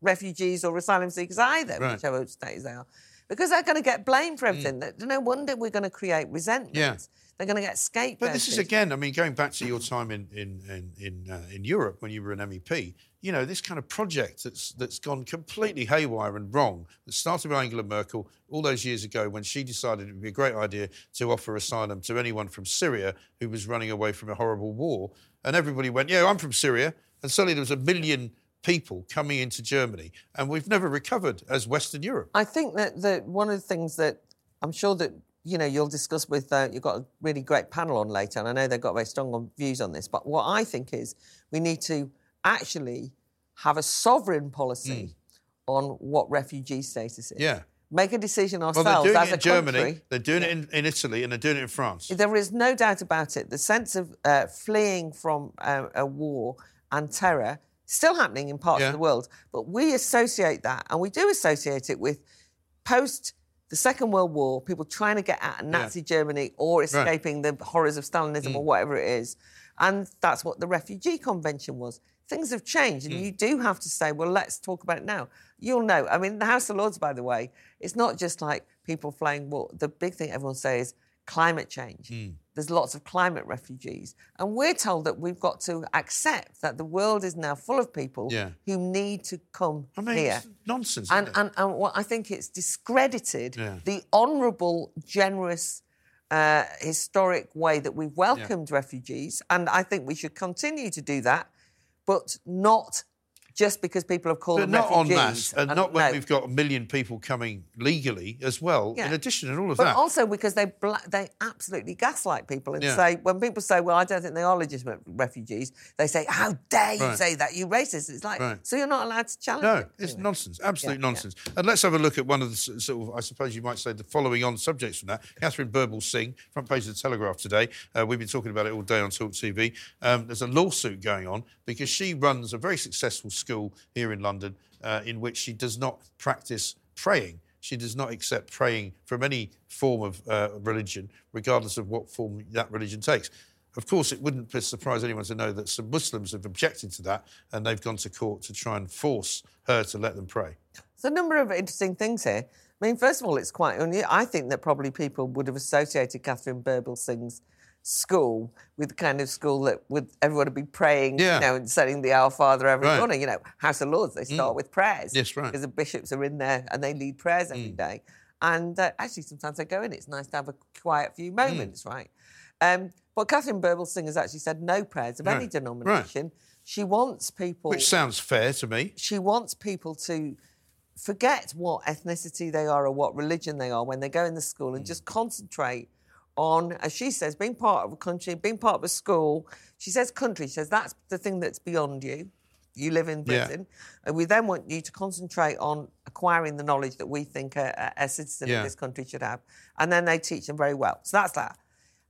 refugees or asylum seekers either, Right. whichever states they are, because they're going to get blamed for everything. That- No wonder we're going to create resentment. Hmm. Yeah. They're going to get scapegoated. But this is again, I mean, going back to your time in in in in, uh, in Europe when you were an MEP, you know, this kind of project that's that's gone completely haywire and wrong. That started with Angela Merkel all those years ago when she decided it would be a great idea to offer asylum to anyone from Syria who was running away from a horrible war, and everybody went, "Yeah, I'm from Syria," and suddenly there was a million people coming into Germany, and we've never recovered as Western Europe. I think that that one of the things that I'm sure that you know you'll discuss with uh, you've got a really great panel on later, and I know they've got very strong on, views on this. But what I think is we need to actually have a sovereign policy on what refugee status is. Mm. Yeah. Make a decision ourselves Well, they're doing as it a in Germany, country. they're doing it in, in Italy, and they're doing it in France. There is no doubt about it. The sense of uh, fleeing from uh, a war and terror still happening in parts Yeah. of the world, but we associate that, and we do associate it with post the Second World War, people trying to get out of Nazi Germany or escaping the horrors of Stalinism Mm. or whatever it is, and that's what the Refugee Convention was. Things have changed, Mm. and you do have to say, well, let's talk about it now. You'll know. I mean, the House of Lords, by the way, it's not just like people flying war. The big thing everyone says climate change. Mm. There's lots of climate refugees. And we're told that we've got to accept that the world is now full of people Yeah. who need to come I mean, here. it's nonsense. And, and, and what I think it's discredited Yeah. the honourable, generous, uh, historic way that we've welcomed refugees. And I think we should continue to do that, but not just because people have called But them not en refugees. masse, and not when no. we've got a million people coming legally as well. Yeah. In addition, and all of that. But that. also because they bla- they absolutely gaslight people and Yeah. say when people say, "Well, I don't think they are legitimate refugees," they say, "How dare you Right. say that? You racist!" It's like Right. so you're not allowed to challenge no, it. it's Anyway. nonsense, absolute yeah. nonsense. And let's have a look at one of the sort of, I suppose you might say, the following on subjects from that. Katharine Birbalsingh, front page of the Telegraph today. Uh, we've been talking about it all day on Talk TV. Um, there's a lawsuit going on because she runs a very successful school here in London uh, in which she does not practice praying. She does not accept praying from any form of uh, religion, regardless of what form that religion takes. Of course, it wouldn't surprise anyone to know that some Muslims have objected to that and they've gone to court to try and force her to let them pray. There's a number of interesting things here. I mean, first of all, it's quite. I think that probably people would have associated Katharine Birbalsingh's school with the kind of school that would everyone would be praying, Yeah. you know, and saying the Our Father every Right. Mm. morning. You know, House of Lords, they start with prayers. Yes, right. Mm. Because the bishops are in there and they lead prayers every day. And uh, actually, sometimes I go in. It's nice to have a quiet few Mm. moments, right? Um, but Katharine Birbalsingh has actually said no prayers of any Right. denomination. She wants people Which sounds fair to me. she wants people to forget what ethnicity they are or what religion they are when they go in the school Mm. and just concentrate on, as she says, being part of a country, being part of a school. She says country. She says that's the thing that's beyond you. You live in Yeah. Britain. And we then want you to concentrate on acquiring the knowledge that we think a, a a citizen Yeah. of this country should have. And then they teach them very well. So that's that.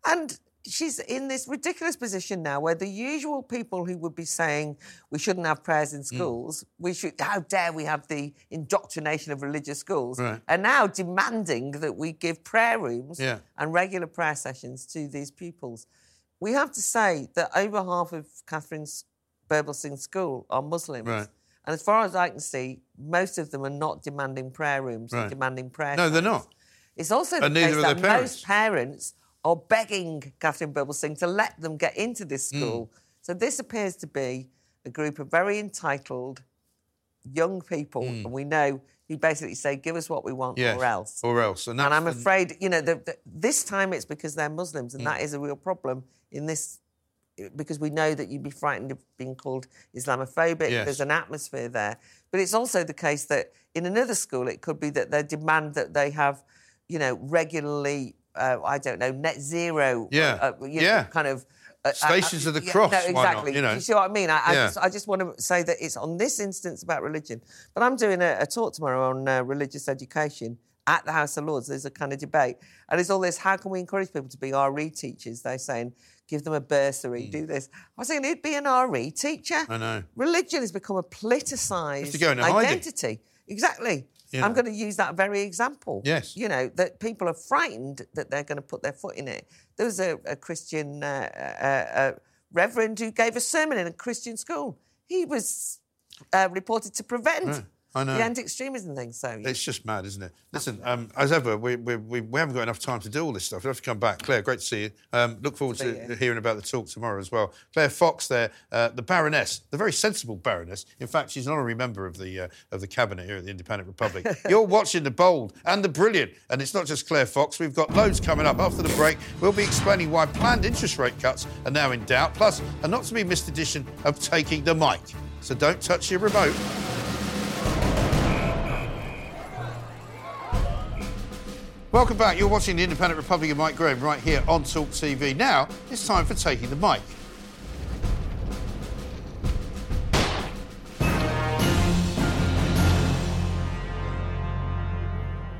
And she's in this ridiculous position now where the usual people who would be saying we shouldn't have prayers Mm. in schools, we should how dare we have the indoctrination of religious schools, Right. are now demanding that we give prayer rooms Yeah. and regular prayer sessions to these pupils. We have to say that over half of Katharine's Burble Singh school are Muslims. Right. And as far as I can see, most of them are not demanding prayer rooms Right. and demanding prayer. No, they're not. It's also the And neither case that their most parents are begging Katharine Singh to let them get into this Hmm. school So this appears to be a group of very entitled young people, Hmm. and we know you basically say, "Give us what we want, Yes, or else." Or else. And, And I'm afraid, you know, the, the, this time it's because they're Muslims, and that is a real problem in this, because we know that you'd be frightened of being called Islamophobic. Yes. There's an atmosphere there. But it's also the case that in another school, it could be that they demand that they have, you know, regularly, uh, I don't know, net zero. Yeah. Uh, you know, Yeah. kind of. uh, Stations uh, of the yeah, cross, No, why not, exactly. you know? You see what I mean? I, I, Yeah. just, I just want to say that it's on this instance about religion. But I'm doing a, a talk tomorrow on uh, religious education at the House of Lords. There's a kind of debate. And it's all this how can we encourage people to be RE teachers? They're saying, give them a bursary, do this. I was saying, who'd be an RE teacher? I know. Religion has become a politicised into hiding. identity. Exactly. Yeah. I'm going to use that very example. Yes. You know, that people are frightened that they're going to put their foot in it. There was a, a Christian uh, uh, uh, reverend who gave a sermon in a Christian school. He was uh, reported to prevent Right. I know. the anti-extremism thing. So yeah. It's just mad, isn't it? Listen, um, as ever, we, we, we, we haven't got enough time to do all this stuff. We have to come back. Claire, great to see you. Um, look forward To to hearing about the talk tomorrow as well. Claire Fox, there, uh, the Baroness, the very sensible Baroness. In fact, she's an honorary member of the uh, of the cabinet here at the Independent Republic. You're watching the bold and the brilliant, and it's not just Claire Fox. We've got loads coming up after the break. We'll be explaining why planned interest rate cuts are now in doubt. Plus, a not to be missed edition of taking the mic. So don't touch your remote. Welcome back. You're watching the Independent Republic of Mike Graham right here on Talk TV. Now it's time for taking the mic.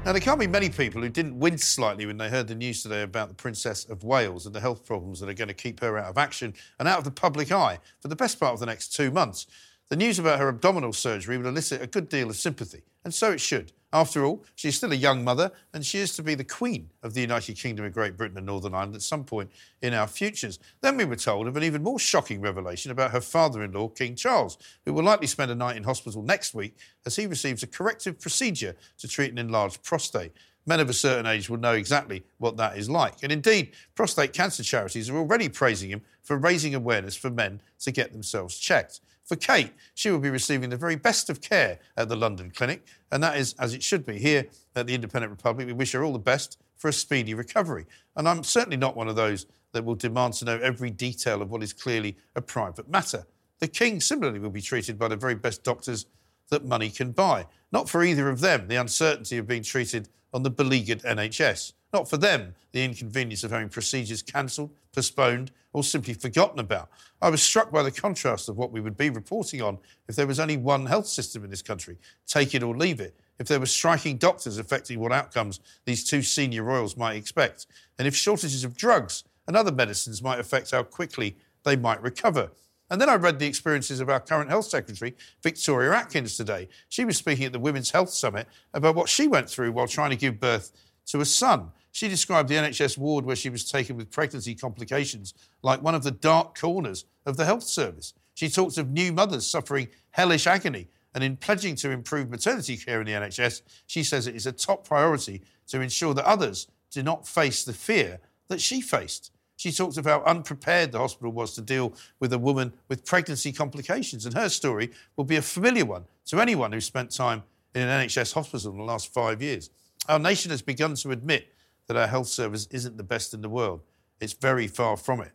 Now, there can't be many people who didn't wince slightly when they heard the news today about the Princess of Wales and the health problems that are going to keep her out of action and out of the public eye for the best part of the next two months. The news about her abdominal surgery will elicit a good deal of sympathy, and so it should. After all, she's still a young mother, and she is to be the Queen of the United Kingdom of Great Britain and Northern Ireland at some point in our futures. Then we were told of an even more shocking revelation about her father in law, King Charles, who will likely spend a night in hospital next week as he receives a corrective procedure to treat an enlarged prostate. Men of a certain age will know exactly what that is like. And indeed, prostate cancer charities are already praising him for raising awareness for men to get themselves checked. For Kate, she will be receiving the very best of care at the London clinic, and that is as it should be. Here at the Independent Republic, we wish her all the best for a speedy recovery. And I'm certainly not one of those that will demand to know every detail of what is clearly a private matter. The King similarly will be treated by the very best doctors that money can buy. Not for either of them, the uncertainty of being treated on the beleaguered NHS. Not for them, the inconvenience of having procedures cancelled, postponed, or simply forgotten about. I was struck by the contrast of what we would be reporting on if there was only one health system in this country, take it or leave it, if there were striking doctors affecting what outcomes these two senior royals might expect, and if shortages of drugs and other medicines might affect how quickly they might recover. And then I read the experiences of our current Health Secretary, Victoria Atkins, today. She was speaking at the Women's Health Summit about what she went through while trying to give birth to a son. She described the NHS ward where she was taken with pregnancy complications like one of the dark corners of the health service. She talked of new mothers suffering hellish agony. And in pledging to improve maternity care in the NHS, she says it is a top priority to ensure that others do not face the fear that she faced. She talked of how unprepared the hospital was to deal with a woman with pregnancy complications, and her story will be a familiar one to anyone who spent time in an NHS hospital in the last five years. Our nation has begun to admit that our health service isn't the best in the world. It's very far from it.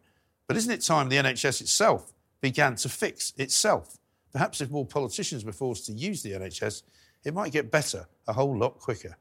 But isn't it time the NHS itself began to fix itself? Perhaps if more politicians were forced to use the NHS, it might get better a whole lot quicker.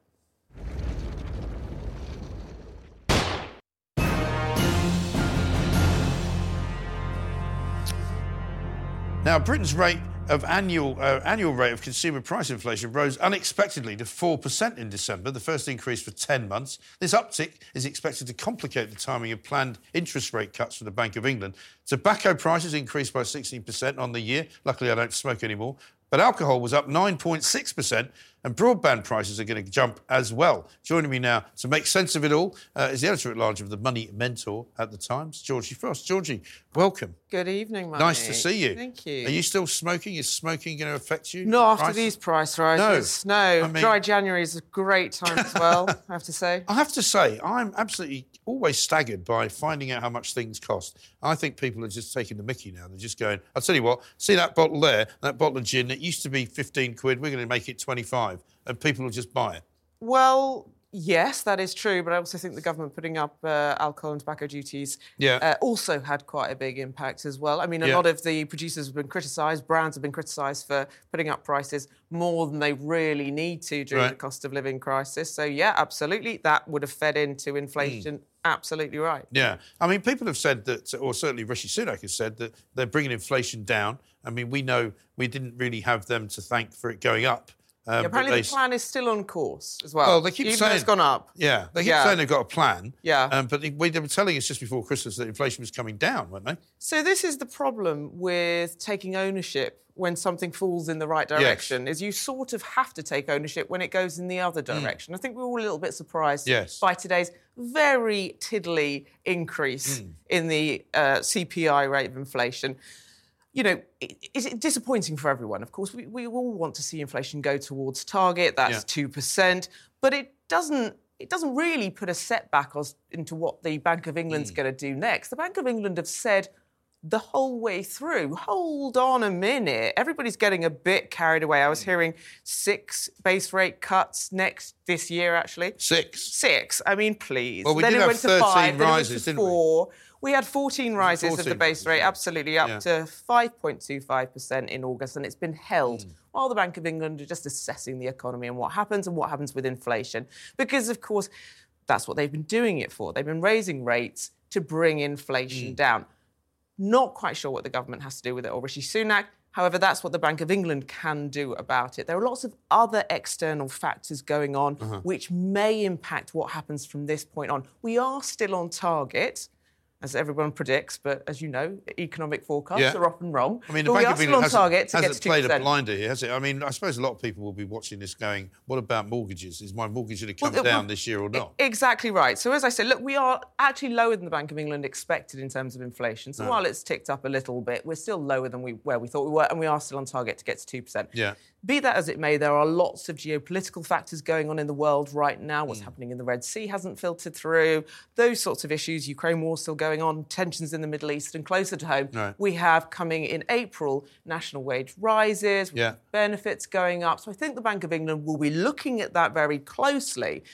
Now, Britain's rate of annual uh, annual rate of consumer price inflation rose unexpectedly to 4% in December, the first increase for 10 months. This uptick is expected to complicate the timing of planned interest rate cuts from the Bank of England. Tobacco prices increased by 16% on the year. Luckily, I don't smoke anymore. But alcohol was up 9.6%, and broadband prices are going to jump as well. Joining me now to make sense of it all uh, is the editor at large of the Money Mentor at the Times, Georgie Frost. Georgie, welcome. Good evening, Money. Nice to see you. Thank you. Are you still smoking? Is smoking going to affect you? Not after these price rises. No. I mean- Dry January is a great time as well, I have to say. I have to say, I'm absolutely always staggered by finding out how much things cost. I think people are just taking the mickey now. They're just going, I'll tell you what, see that bottle there, that bottle of gin, it used to be 15 quid, we're going to make it 25. And people will just buy it. Well, yes, that is true, but I also think the government putting up uh, alcohol and tobacco duties Yeah. uh, also had quite a big impact as well. I mean, a Yeah. lot of the producers have been criticised, brands have been criticised for putting up prices more than they really need to during Right. the cost of living crisis. So, yeah, absolutely, that would have fed into inflation. Absolutely right. Yeah. I mean, people have said that, or certainly Rishi Sunak has said that they're bringing inflation down. I mean, we know we didn't really have them to thank for it going up. Um, but Apparently, the plan is still on course as well. Well, they keep Even saying it's gone up. Yeah, they keep Yeah. saying they've got a plan. Yeah. Um, but they, they were telling us just before Christmas that inflation was coming down, weren't they? So this is the problem with taking ownership when something falls in the right direction Yes. is you sort of have to take ownership when it goes in the other direction. I think we we're all a little bit surprised Mm. Yes. by today's very tiddly increase Mm. in the uh, CPI rate of inflation. You know, is it disappointing for everyone? Of course, we, we all want to see inflation go towards target. That's two percent, but it doesn't. It doesn't really put a setback into what the Bank of England's Mm. going to do next. The Bank of England have said the whole way through. Hold on a minute. Everybody's getting a bit carried away. I was hearing six base rate cuts next this year, actually. Six. Six. I mean, please. Well, we then did it have went to 13 five, then rises, it went didn't four. We had 14 rises of the base rate, absolutely up Yeah. to 5.25% in August, and it's been held Hmm. while the Bank of England are just assessing the economy and what happens and what happens with inflation. Because, of course, that's what they've been doing it for. They've been raising rates to bring inflation Hmm. down. Not quite sure what the government has to do with it or Rishi Sunak. However, that's what the Bank of England can do about it. There are lots of other external factors going on Uh-huh. which may impact what happens from this point on. We are still on target, as everyone predicts, but as you know, economic forecasts Yeah. are often wrong. I mean, the but Bank of still England on hasn't, target to hasn't to played a 2%. blinder here, has it? I mean, I suppose a lot of people will be watching this going, what about mortgages? Is my mortgage going to come Well, down well, this year or not? Exactly right. So as I said, look, we are actually lower than the Bank of England expected in terms of inflation. So while it's ticked up a little bit, we're still lower than we where we thought we were, and we are still on target to get to two percent. Yeah. Be that as it may, there are lots of geopolitical factors going on in the world right now. Mm. What's happening in the Red Sea hasn't filtered through. Those sorts of issues. Ukraine war still going on. Tensions in the Middle East, and closer to home, Right. we have coming in April national wage rises. Yeah. benefits going up. So I think the Bank of England will be looking at that very closely.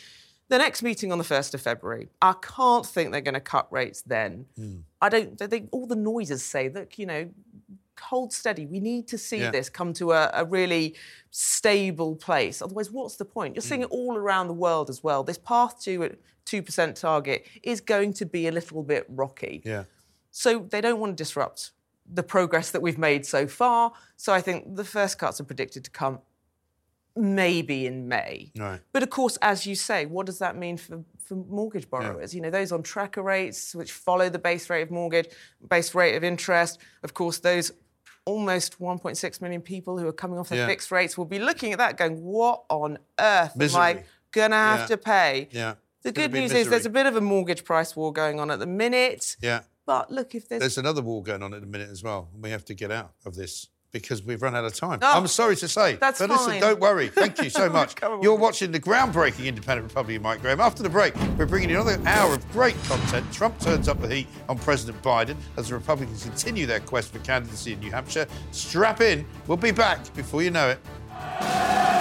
The next meeting on the 1st of February, I can't think they're going to cut rates then. Hmm. I don't I think all the noises say that, you know, hold steady. We need to see Yeah. this come to a, a really stable place. Otherwise, what's the point? You're Hmm. seeing it all around the world as well. This path to a 2% target is going to be a little bit rocky. Yeah. So they don't want to disrupt the progress that we've made so far. So I think the first cuts are predicted to come maybe in May. Right. But of course, as you say, what does that mean for, for mortgage borrowers? You know, those on tracker rates, which follow the base rate of mortgage, base rate of interest. Of course, those almost 1.6 million people who are coming off their Yeah. fixed rates will be looking at that going, what on earth am I going to have Yeah. to pay? Yeah. The good news is there's a bit of a mortgage price war going on at the minute. Yeah. But look, if there's There's another war going on at the minute as well. We have to get out of this because we've run out of time. Oh, I'm sorry to say. that's but listen, don't worry. Thank you so much. You're watching the groundbreaking Independent Republic of Mike Graham. After the break, we're bringing you another hour of great content. Trump turns up the heat on President Biden as the Republicans continue their quest for candidacy in New Hampshire. Strap in. We'll be back before you know it.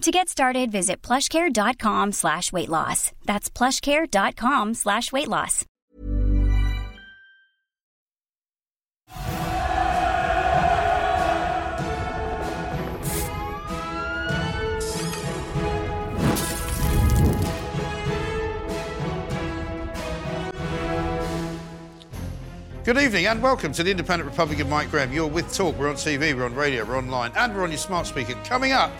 To get started, visit plushcare.com slash weight loss. That's plushcare.com slash weight loss. Good evening and welcome to the Independent Republic of Mike Graham. You're with Talk, we're on TV, we're on radio, we're online, and we're on your smart speaker. Coming up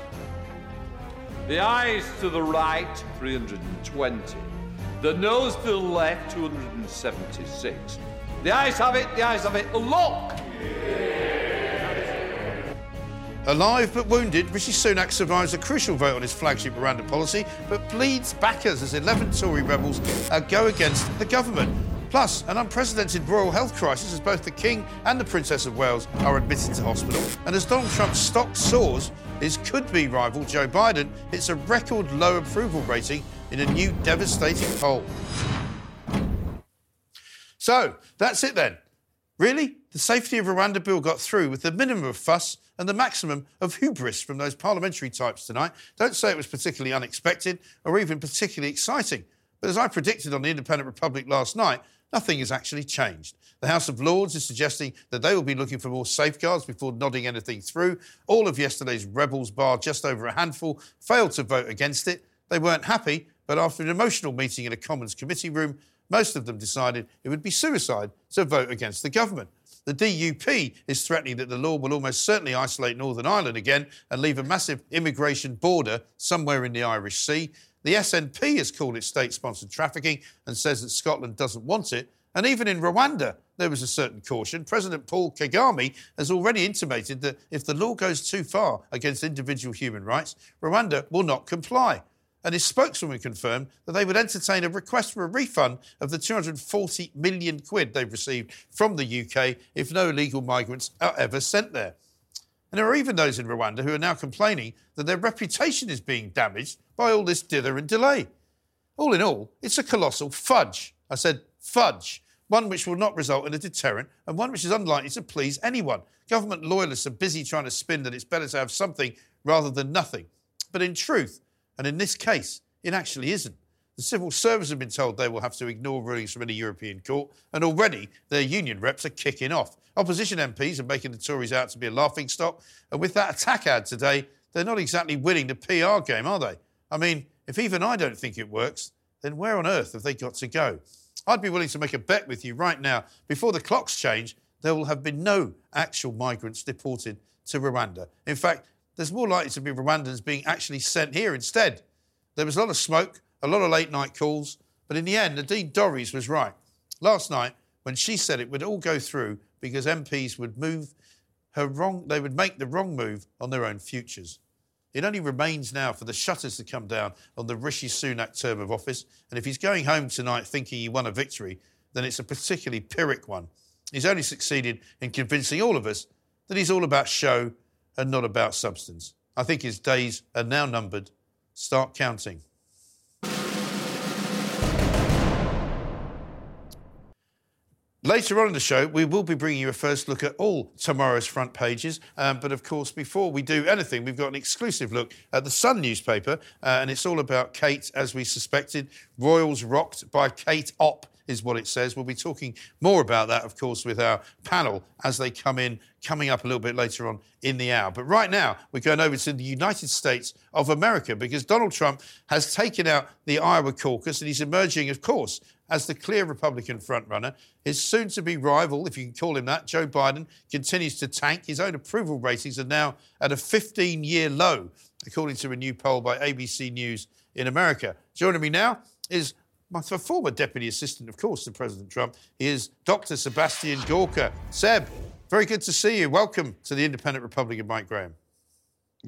the ayes to the right, 320. The noes to the left, 276. The ayes have it, the ayes have it. Look! Alive but wounded, Rishi Sunak survives a crucial vote on his flagship Rwanda policy, but bleeds backers as 11 Tory rebels go against the government. Plus, an unprecedented royal health crisis as both the King and the Princess of Wales are admitted to hospital. And as Donald Trump's stock soars, his could be rival Joe Biden hits a record low approval rating in a new devastating poll. So, that's it then. Really? The safety of Rwanda bill got through with the minimum of fuss and the maximum of hubris from those parliamentary types tonight. Don't say it was particularly unexpected or even particularly exciting. But as I predicted on the Independent Republic last night, nothing has actually changed. The House of Lords is suggesting that they will be looking for more safeguards before nodding anything through. All of yesterday's rebels, bar just over a handful, failed to vote against it. They weren't happy, but after an emotional meeting in a Commons committee room, most of them decided it would be suicide to vote against the government. The DUP is threatening that the law will almost certainly isolate Northern Ireland again and leave a massive immigration border somewhere in the Irish Sea. The SNP has called it state sponsored trafficking and says that Scotland doesn't want it. And even in Rwanda, there was a certain caution. President Paul Kagame has already intimated that if the law goes too far against individual human rights, Rwanda will not comply and his spokeswoman confirmed that they would entertain a request for a refund of the 240 million quid they've received from the UK if no illegal migrants are ever sent there. And there are even those in Rwanda who are now complaining that their reputation is being damaged by all this dither and delay. All in all, it's a colossal fudge. I said fudge. One which will not result in a deterrent and one which is unlikely to please anyone. Government loyalists are busy trying to spin that it's better to have something rather than nothing. But in truth, and in this case, it actually isn't. The civil service have been told they will have to ignore rulings from any European court, and already their union reps are kicking off. Opposition MPs are making the Tories out to be a laughing stock, and with that attack ad today, they're not exactly winning the PR game, are they? I mean, if even I don't think it works, then where on earth have they got to go? I'd be willing to make a bet with you right now, before the clocks change, there will have been no actual migrants deported to Rwanda. In fact, there's more likely to be Rwandans being actually sent here instead. There was a lot of smoke, a lot of late night calls, but in the end, Nadine Dorries was right. Last night, when she said it would all go through because MPs would move her wrong, they would make the wrong move on their own futures. It only remains now for the shutters to come down on the Rishi Sunak term of office. And if he's going home tonight thinking he won a victory, then it's a particularly Pyrrhic one. He's only succeeded in convincing all of us that he's all about show and not about substance. I think his days are now numbered. Start counting. Later on in the show, we will be bringing you a first look at all tomorrow's front pages. Um, but of course, before we do anything, we've got an exclusive look at the Sun newspaper, uh, and it's all about Kate, as we suspected. Royals rocked by Kate Opp is what it says. We'll be talking more about that, of course, with our panel as they come in, coming up a little bit later on in the hour. But right now, we're going over to the United States of America because Donald Trump has taken out the Iowa caucus and he's emerging, of course, as the clear Republican frontrunner. His soon to be rival, if you can call him that, Joe Biden, continues to tank. His own approval ratings are now at a 15 year low, according to a new poll by ABC News in America. Joining me now is my former deputy assistant, of course, to President Trump. Is Dr. Sebastian Gorka. Seb, very good to see you. Welcome to the Independent Republic of Mike Graham.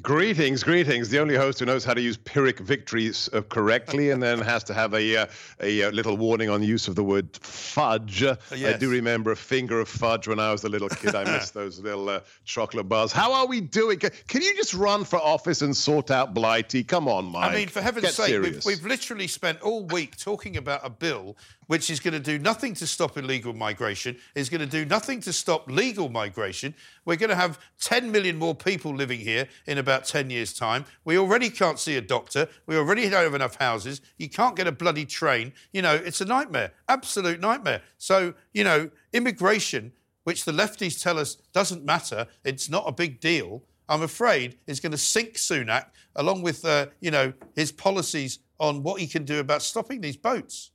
Greetings, greetings. The only host who knows how to use Pyrrhic victories uh, correctly and then has to have a, uh, a, a, uh, little warning on the use of the word fudge. Yes. I do remember a finger of fudge when I was a little kid. I missed those little uh, chocolate bars. How are we doing? Can you just run for office and sort out Blighty? Come on, Mike. I mean, for heaven's Get sake, we've, we've literally spent all week talking about a bill which is going to do nothing to stop illegal migration, is going to do nothing to stop legal migration. We're going to have 10 million more people living here in about 10 years' time. We already can't see a doctor. We already don't have enough houses. You can't get a bloody train. You know, it's a nightmare, absolute nightmare. So, you know, immigration, which the lefties tell us doesn't matter, it's not a big deal. I'm afraid is going to sink Sunak, along with, uh, you know, his policies on what he can do about stopping these boats.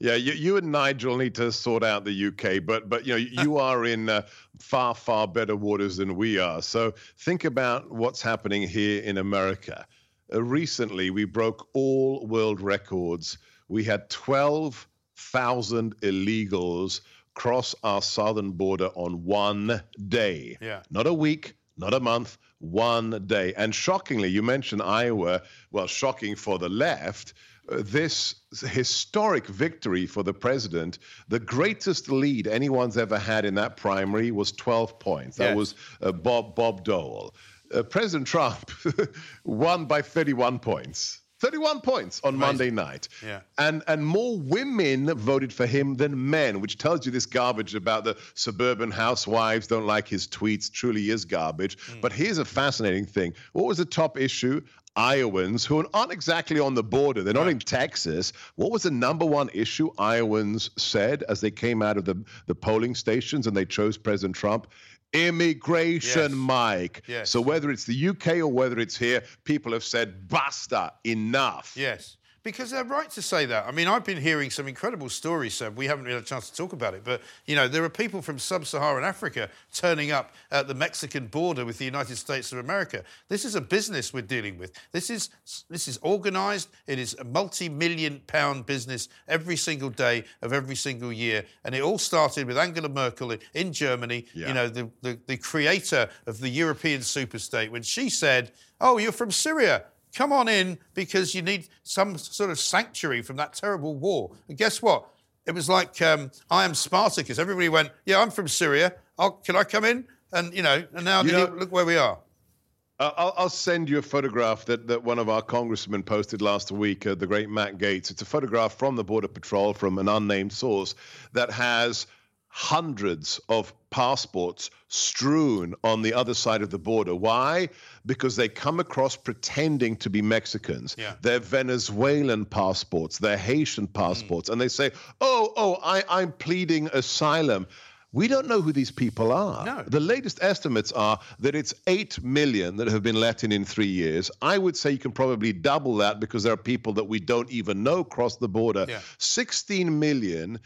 Yeah, you, you, and Nigel need to sort out the UK, but but you know you are in uh, far far better waters than we are. So think about what's happening here in America. Uh, recently, we broke all world records. We had 12,000 illegals cross our southern border on one day. Yeah. Not a week, not a month, one day. And shockingly, you mentioned Iowa. Well, shocking for the left. This historic victory for the president, the greatest lead anyone's ever had in that primary was 12 points. That yes. was uh, Bob Bob Dole. Uh, President Trump won by 31 points. 31 points on Amazing. Monday night. Yeah. And and more women voted for him than men, which tells you this garbage about the suburban housewives don't like his tweets truly is garbage. Mm. But here's a fascinating thing. What was the top issue? Iowans who aren't exactly on the border. They're not right. in Texas. What was the number one issue Iowans said as they came out of the, the polling stations and they chose President Trump? Immigration, yes. Mike. Yes. So whether it's the UK or whether it's here, people have said, basta, enough. Yes. Because they're right to say that. I mean, I've been hearing some incredible stories, Seb. We haven't really had a chance to talk about it, but you know, there are people from sub-Saharan Africa turning up at the Mexican border with the United States of America. This is a business we're dealing with. This is this is organised. It is a multi-million pound business every single day of every single year, and it all started with Angela Merkel in Germany. Yeah. You know, the, the the creator of the European superstate, when she said, "Oh, you're from Syria." Come on in because you need some sort of sanctuary from that terrible war. And guess what? It was like um, I am Spartacus. Everybody went, "Yeah, I'm from Syria. I'll, can I come in?" And you know, and now know, look where we are. I'll, I'll, send you a photograph that, that one of our congressmen posted last week, uh, the great Matt Gaetz. It's a photograph from the Border Patrol from an unnamed source that has hundreds of passports strewn on the other side of the border. Why? Because they come across pretending to be Mexicans. Yeah. They're Venezuelan passports, they're Haitian passports, mm. and they say, "Oh, oh, I, I'm pleading asylum." We don't know who these people are. No. The latest estimates are that it's 8 million that have been let in in three years. I would say you can probably double that because there are people that we don't even know cross the border. Yeah. 16 million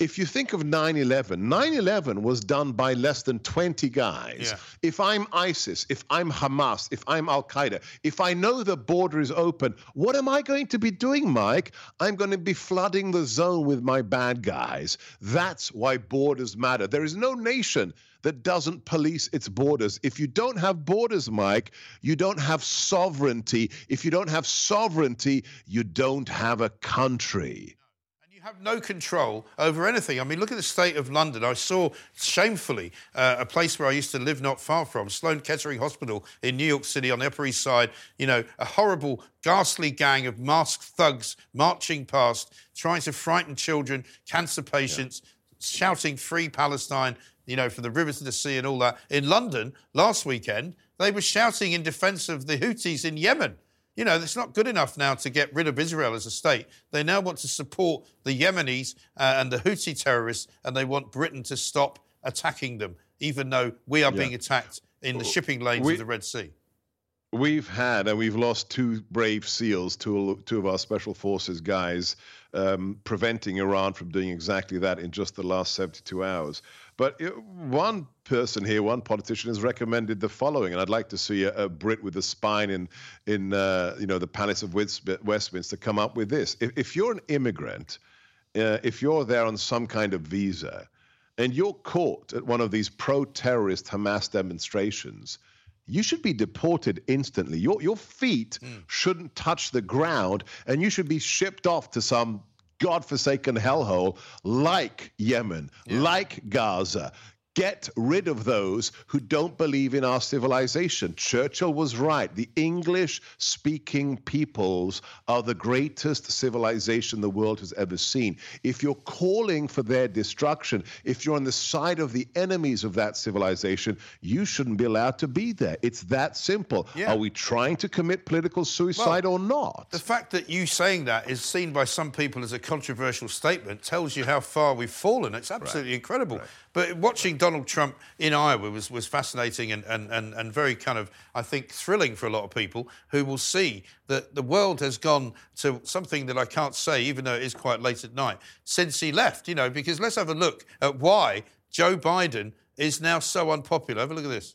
if you think of 9 11, 9 11 was done by less than 20 guys. Yeah. If I'm ISIS, if I'm Hamas, if I'm Al Qaeda, if I know the border is open, what am I going to be doing, Mike? I'm going to be flooding the zone with my bad guys. That's why borders matter. There is no nation that doesn't police its borders. If you don't have borders, Mike, you don't have sovereignty. If you don't have sovereignty, you don't have a country. You have no control over anything. I mean, look at the state of London. I saw shamefully uh, a place where I used to live not far from, Sloan Kettering Hospital in New York City on the Upper East Side. You know, a horrible, ghastly gang of masked thugs marching past, trying to frighten children, cancer patients, yeah. shouting "Free Palestine!" You know, from the river to the sea and all that. In London last weekend, they were shouting in defence of the Houthis in Yemen. You know, it's not good enough now to get rid of Israel as a state. They now want to support the Yemenis uh, and the Houthi terrorists, and they want Britain to stop attacking them, even though we are yeah. being attacked in the shipping lanes we, of the Red Sea. We've had and we've lost two brave SEALs, two, two of our special forces guys, um, preventing Iran from doing exactly that in just the last 72 hours. But one person here, one politician, has recommended the following, and I'd like to see a, a Brit with a spine in, in uh, you know, the Palace of Westminster come up with this. If, if you're an immigrant, uh, if you're there on some kind of visa, and you're caught at one of these pro-terrorist Hamas demonstrations, you should be deported instantly. Your your feet mm. shouldn't touch the ground, and you should be shipped off to some godforsaken hellhole like Yemen, yeah. like Gaza. Get rid of those who don't believe in our civilization. Churchill was right. The English speaking peoples are the greatest civilization the world has ever seen. If you're calling for their destruction, if you're on the side of the enemies of that civilization, you shouldn't be allowed to be there. It's that simple. Yeah. Are we trying to commit political suicide well, or not? The fact that you saying that is seen by some people as a controversial statement tells you how far we've fallen. It's absolutely right. incredible. Right. But watching Donald Donald Trump in Iowa was, was fascinating and, and, and, and very kind of, I think, thrilling for a lot of people who will see that the world has gone to something that I can't say, even though it is quite late at night, since he left, you know, because let's have a look at why Joe Biden is now so unpopular. Have a look at this.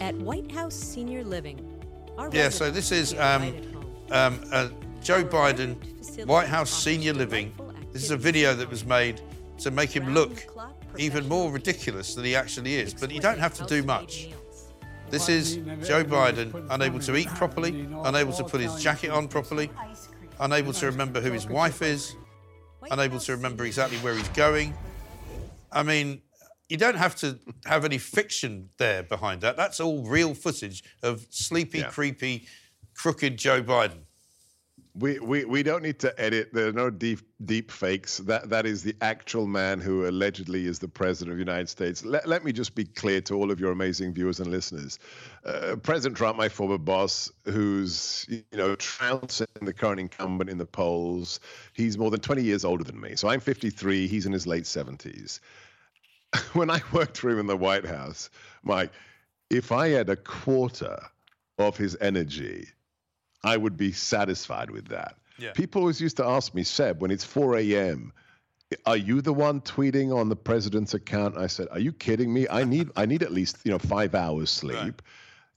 At White House Senior Living. yeah, so this is um, um, uh, Joe Biden, White House Senior Living. This is a video that was made to make him look even more ridiculous than he actually is. But you don't have to do much. This is Joe Biden unable to eat properly, unable to put his jacket on properly, unable to remember who his wife is, unable to remember exactly where he's going. I mean, you don't have to have any fiction there behind that. That's all real footage of sleepy, yeah. creepy, crooked Joe Biden. We, we, we don't need to edit. There are no deep deep fakes. That that is the actual man who allegedly is the president of the United States. Let, let me just be clear to all of your amazing viewers and listeners. Uh, president Trump, my former boss, who's you know trouncing the current incumbent in the polls. He's more than 20 years older than me. So I'm 53. He's in his late 70s. when I worked for him in the White House, Mike, if I had a quarter of his energy I would be satisfied with that. Yeah. People always used to ask me, Seb, when it's 4 a.m., are you the one tweeting on the president's account? I said, Are you kidding me? I need I need at least you know five hours sleep. Right.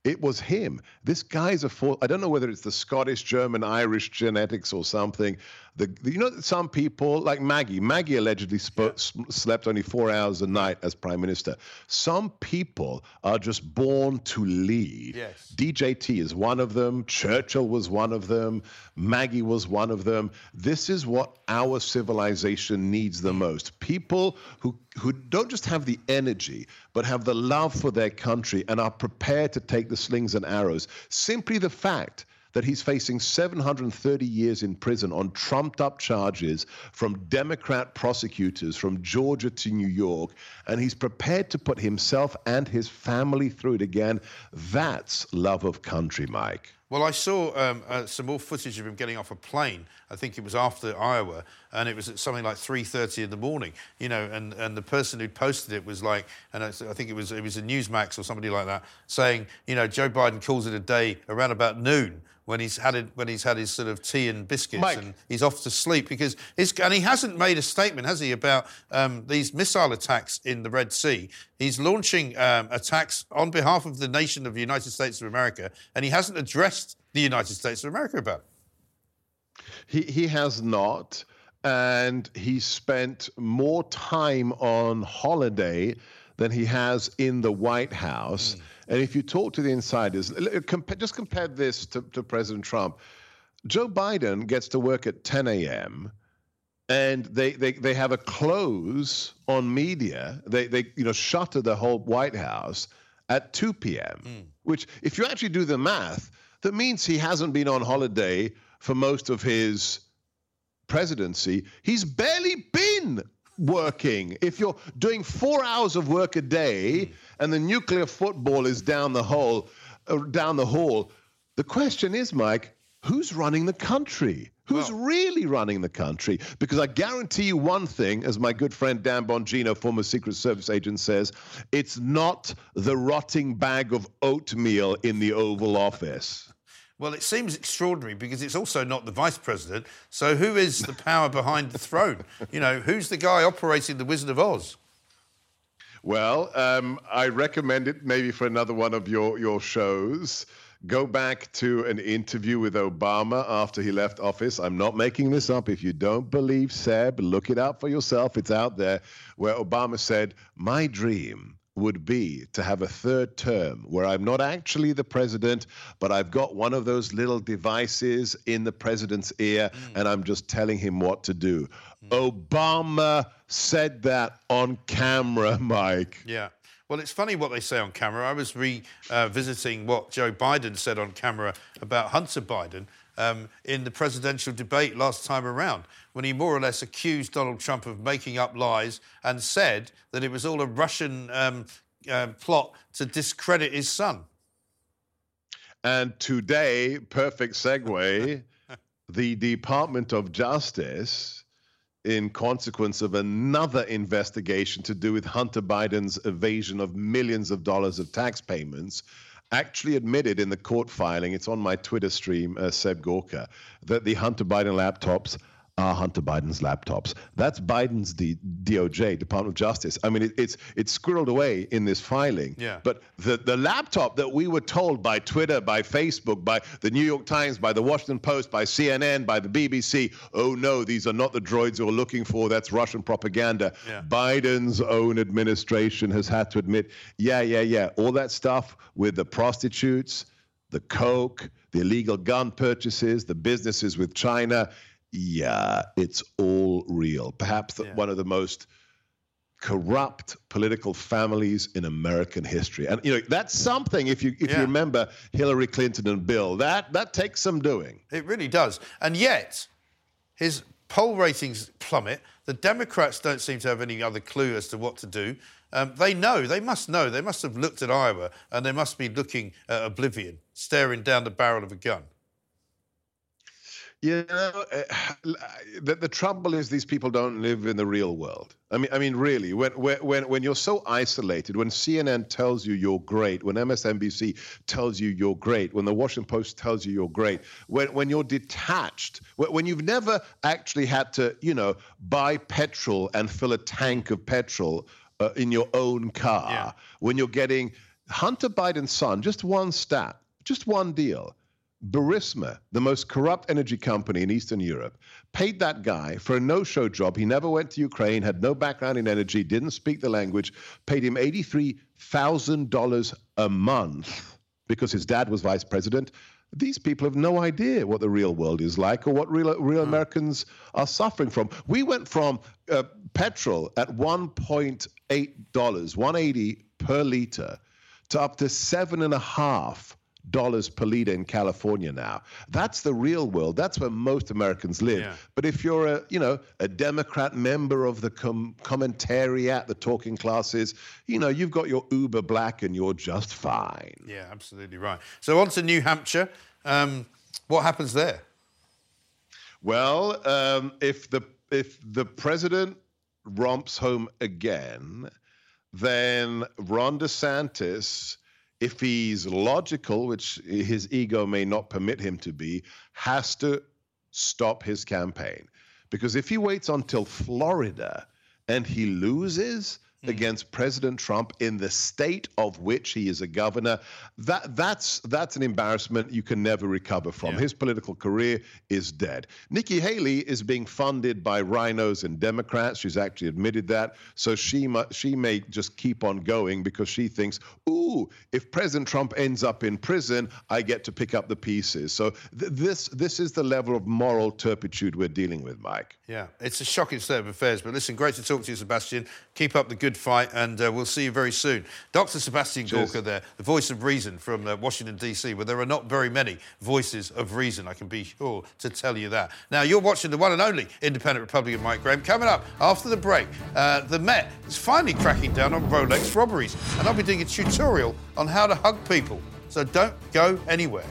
It was him. This guy's a full. I don't know whether it's the Scottish, German, Irish genetics or something. The, you know some people like Maggie. Maggie allegedly sp- slept only four hours a night as prime minister. Some people are just born to lead. Yes. DJT is one of them. Churchill was one of them. Maggie was one of them. This is what our civilization needs the most. People who who don't just have the energy, but have the love for their country and are prepared to take the slings and arrows. Simply the fact that he's facing 730 years in prison on trumped up charges from Democrat prosecutors from Georgia to New York, and he's prepared to put himself and his family through it again. That's love of country, Mike. Well, I saw um, uh, some more footage of him getting off a plane. I think it was after Iowa, and it was at something like 3:30 in the morning. You know, and, and the person who posted it was like, and I, I think it was it was a Newsmax or somebody like that, saying, you know, Joe Biden calls it a day around about noon when he's had it, when he's had his sort of tea and biscuits Mike. and he's off to sleep because and he hasn't made a statement, has he, about um, these missile attacks in the Red Sea? He's launching um, attacks on behalf of the nation of the United States of America, and he hasn't addressed the United States of America about it. He he has not, and he spent more time on holiday than he has in the White House. Mm. And if you talk to the insiders, just compare this to, to President Trump. Joe Biden gets to work at 10 a.m. and they, they, they have a close on media. They, they you know shutter the whole White House at 2 p.m. Mm. Which, if you actually do the math, that means he hasn't been on holiday for most of his presidency. He's barely been working. If you're doing four hours of work a day and the nuclear football is down the hole, uh, down the hall, the question is, Mike, who's running the country? Who's well, really running the country? Because I guarantee you one thing, as my good friend Dan Bongino, former Secret Service agent, says, it's not the rotting bag of oatmeal in the Oval Office. Well, it seems extraordinary because it's also not the vice president. So, who is the power behind the throne? You know, who's the guy operating the Wizard of Oz? Well, um, I recommend it maybe for another one of your, your shows. Go back to an interview with Obama after he left office. I'm not making this up. If you don't believe Seb, look it up for yourself. It's out there, where Obama said, My dream would be to have a third term where I'm not actually the president, but I've got one of those little devices in the president's ear mm. and I'm just telling him what to do. Mm. Obama said that on camera, Mike. Yeah. Well, it's funny what they say on camera. I was revisiting uh, what Joe Biden said on camera about Hunter Biden um, in the presidential debate last time around, when he more or less accused Donald Trump of making up lies and said that it was all a Russian um, uh, plot to discredit his son. And today, perfect segue, the Department of Justice in consequence of another investigation to do with Hunter Biden's evasion of millions of dollars of tax payments, actually admitted in the court filing, it's on my Twitter stream, uh, Seb Gorka, that the Hunter Biden laptops are Hunter Biden's laptops. That's Biden's D- DOJ, Department of Justice. I mean, it, it's it's squirreled away in this filing. Yeah. But the the laptop that we were told by Twitter, by Facebook, by the New York Times, by the Washington Post, by CNN, by the BBC, oh no, these are not the droids you're looking for. That's Russian propaganda. Yeah. Biden's own administration has had to admit, yeah, yeah, yeah, all that stuff with the prostitutes, the coke, the illegal gun purchases, the businesses with China yeah, it's all real. Perhaps the, one of the most corrupt political families in American history. And you know, that's something if you if Yeah. you remember Hillary Clinton and Bill, that that takes some doing. It really does. And yet, his poll ratings plummet. The Democrats don't seem to have any other clue as to what to do. Um, they know, they must know, they must have looked at Iowa and they must be looking at oblivion, staring down the barrel of a gun. You know, uh, the, the trouble is these people don't live in the real world. I mean, I mean, really, when when when you're so isolated, when CNN tells you you're great, when MSNBC tells you you're great, when the Washington Post tells you you're great, when when you're detached, when, when you've never actually had to, you know, buy petrol and fill a tank of petrol uh, in your own car, when you're getting Hunter Biden's son, just one stat, just one deal. Burisma, the most corrupt energy company in Eastern Europe, paid that guy for a no show job. He never went to Ukraine, had no background in energy, didn't speak the language, paid him $83,000 a month because his dad was vice president. These people have no idea what the real world is like or what real, real Americans are suffering from. We went from uh, petrol at $1.8, 180 per liter, to up to seven and a half dollars per liter in California now. That's the real world. That's where most Americans live. Yeah. But if you're a, you know, a Democrat member of the com- commentariat, the talking classes, you know, you've got your Uber Black and you're just fine. Yeah, absolutely right. So on to New Hampshire. Um, what happens there? Well, um, if the if the president romps home again, then Ron DeSantis, if he's logical, which his ego may not permit him to be, has to stop his campaign. Because if he waits until Florida and he loses Mm. against President Trump in the state of which he is a governor, that that's that's an embarrassment you can never recover from. His political career is dead. Nikki Haley is being funded by RINOs and Democrats. She's actually admitted that. So she mu- she may just keep on going because she thinks, ooh, if President Trump ends up in prison, I get to pick up the pieces. So th- this this is the level of moral turpitude we're dealing with, Mike. Yeah, it's a shocking state of affairs. But listen, great to talk to you, Sebastian. Keep up the good fight, and uh, we'll see you very soon. Dr. Sebastian Cheers. Gorka there, the voice of reason from uh, Washington, D.C., where there are not very many voices of reason, I can be sure to tell you that. Now, you're watching the one and only independent Republic of Mike Graham. Coming up after the break, uh, the Met is finally cracking down on Rolex robberies, and I'll be doing a tutorial on how to hug people. So don't go anywhere.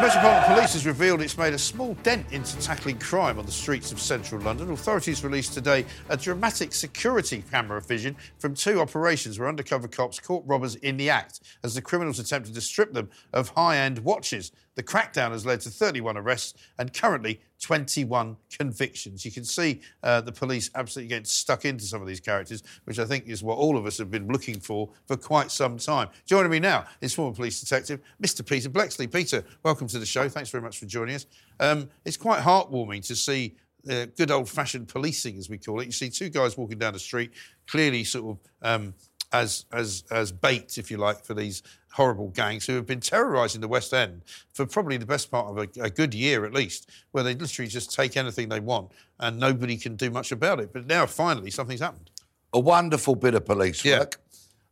The Metropolitan Police has revealed it's made a small dent into tackling crime on the streets of central London. Authorities released today a dramatic security camera vision from two operations where undercover cops caught robbers in the act as the criminals attempted to strip them of high end watches. The crackdown has led to 31 arrests and currently 21 convictions. You can see uh, the police absolutely getting stuck into some of these characters, which I think is what all of us have been looking for for quite some time. Joining me now is former police detective Mr. Peter Bleksley. Peter, welcome to the show. Thanks very much for joining us. Um, it's quite heartwarming to see uh, good old fashioned policing, as we call it. You see two guys walking down the street, clearly sort of. Um, as, as, as bait, if you like, for these horrible gangs who have been terrorising the West End for probably the best part of a, a good year at least, where they literally just take anything they want and nobody can do much about it. But now finally something's happened. a wonderful bit of police work.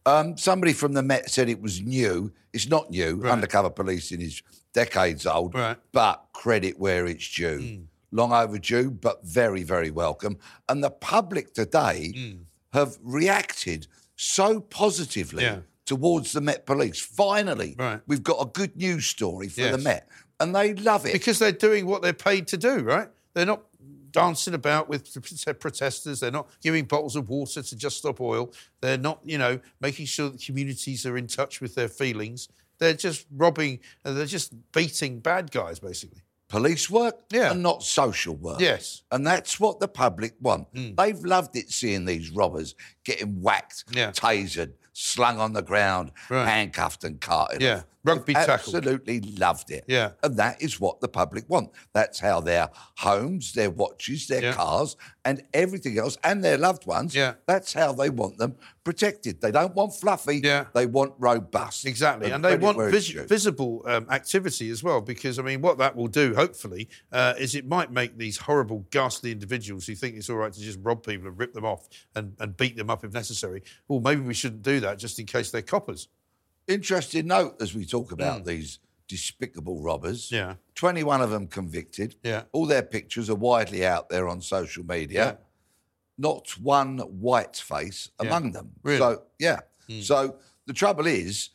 Um, somebody from the Met said it was new. It's not new. Undercover policing is decades old, Right. but credit where it's due. Long overdue, but very, very welcome. And the public today have reacted so positively Yeah. towards the Met Police. Finally, Right. we've got a good news story for the Met, and they love it. Because they're doing what they're paid to do, right? They're not dancing about with protesters. They're not giving bottles of water to Just Stop Oil. They're not, you know, making sure that communities are in touch with their feelings. They're just robbing, uh, they're just beating bad guys, basically. Police work Yeah. and not social work. Yes. And that's what the public want. Mm. They've loved it seeing these robbers getting whacked, Yeah. tasered, slung on the ground, Right. handcuffed and carted. Yeah. off. Rugby They've tackled. Absolutely loved it. Yeah. And that is what the public want. That's how their homes, their watches, their Yeah. cars, and everything else, and their loved ones, Yeah. that's how they want them protected. They don't want fluffy. Yeah. They want robust. Exactly, and they want vis- visible um, activity as well. Because I mean, what that will do, hopefully, uh, is it might make these horrible, ghastly individuals who think it's all right to just rob people and rip them off and, and beat them up if necessary. Well, maybe we shouldn't do that just in case they're coppers. Interesting note as we talk about these despicable robbers. Yeah. 21 of them convicted. Yeah. All their pictures are widely out there on social media. Yeah. Not one white face Yeah. among them. Really? So, yeah. Hmm. So the trouble is,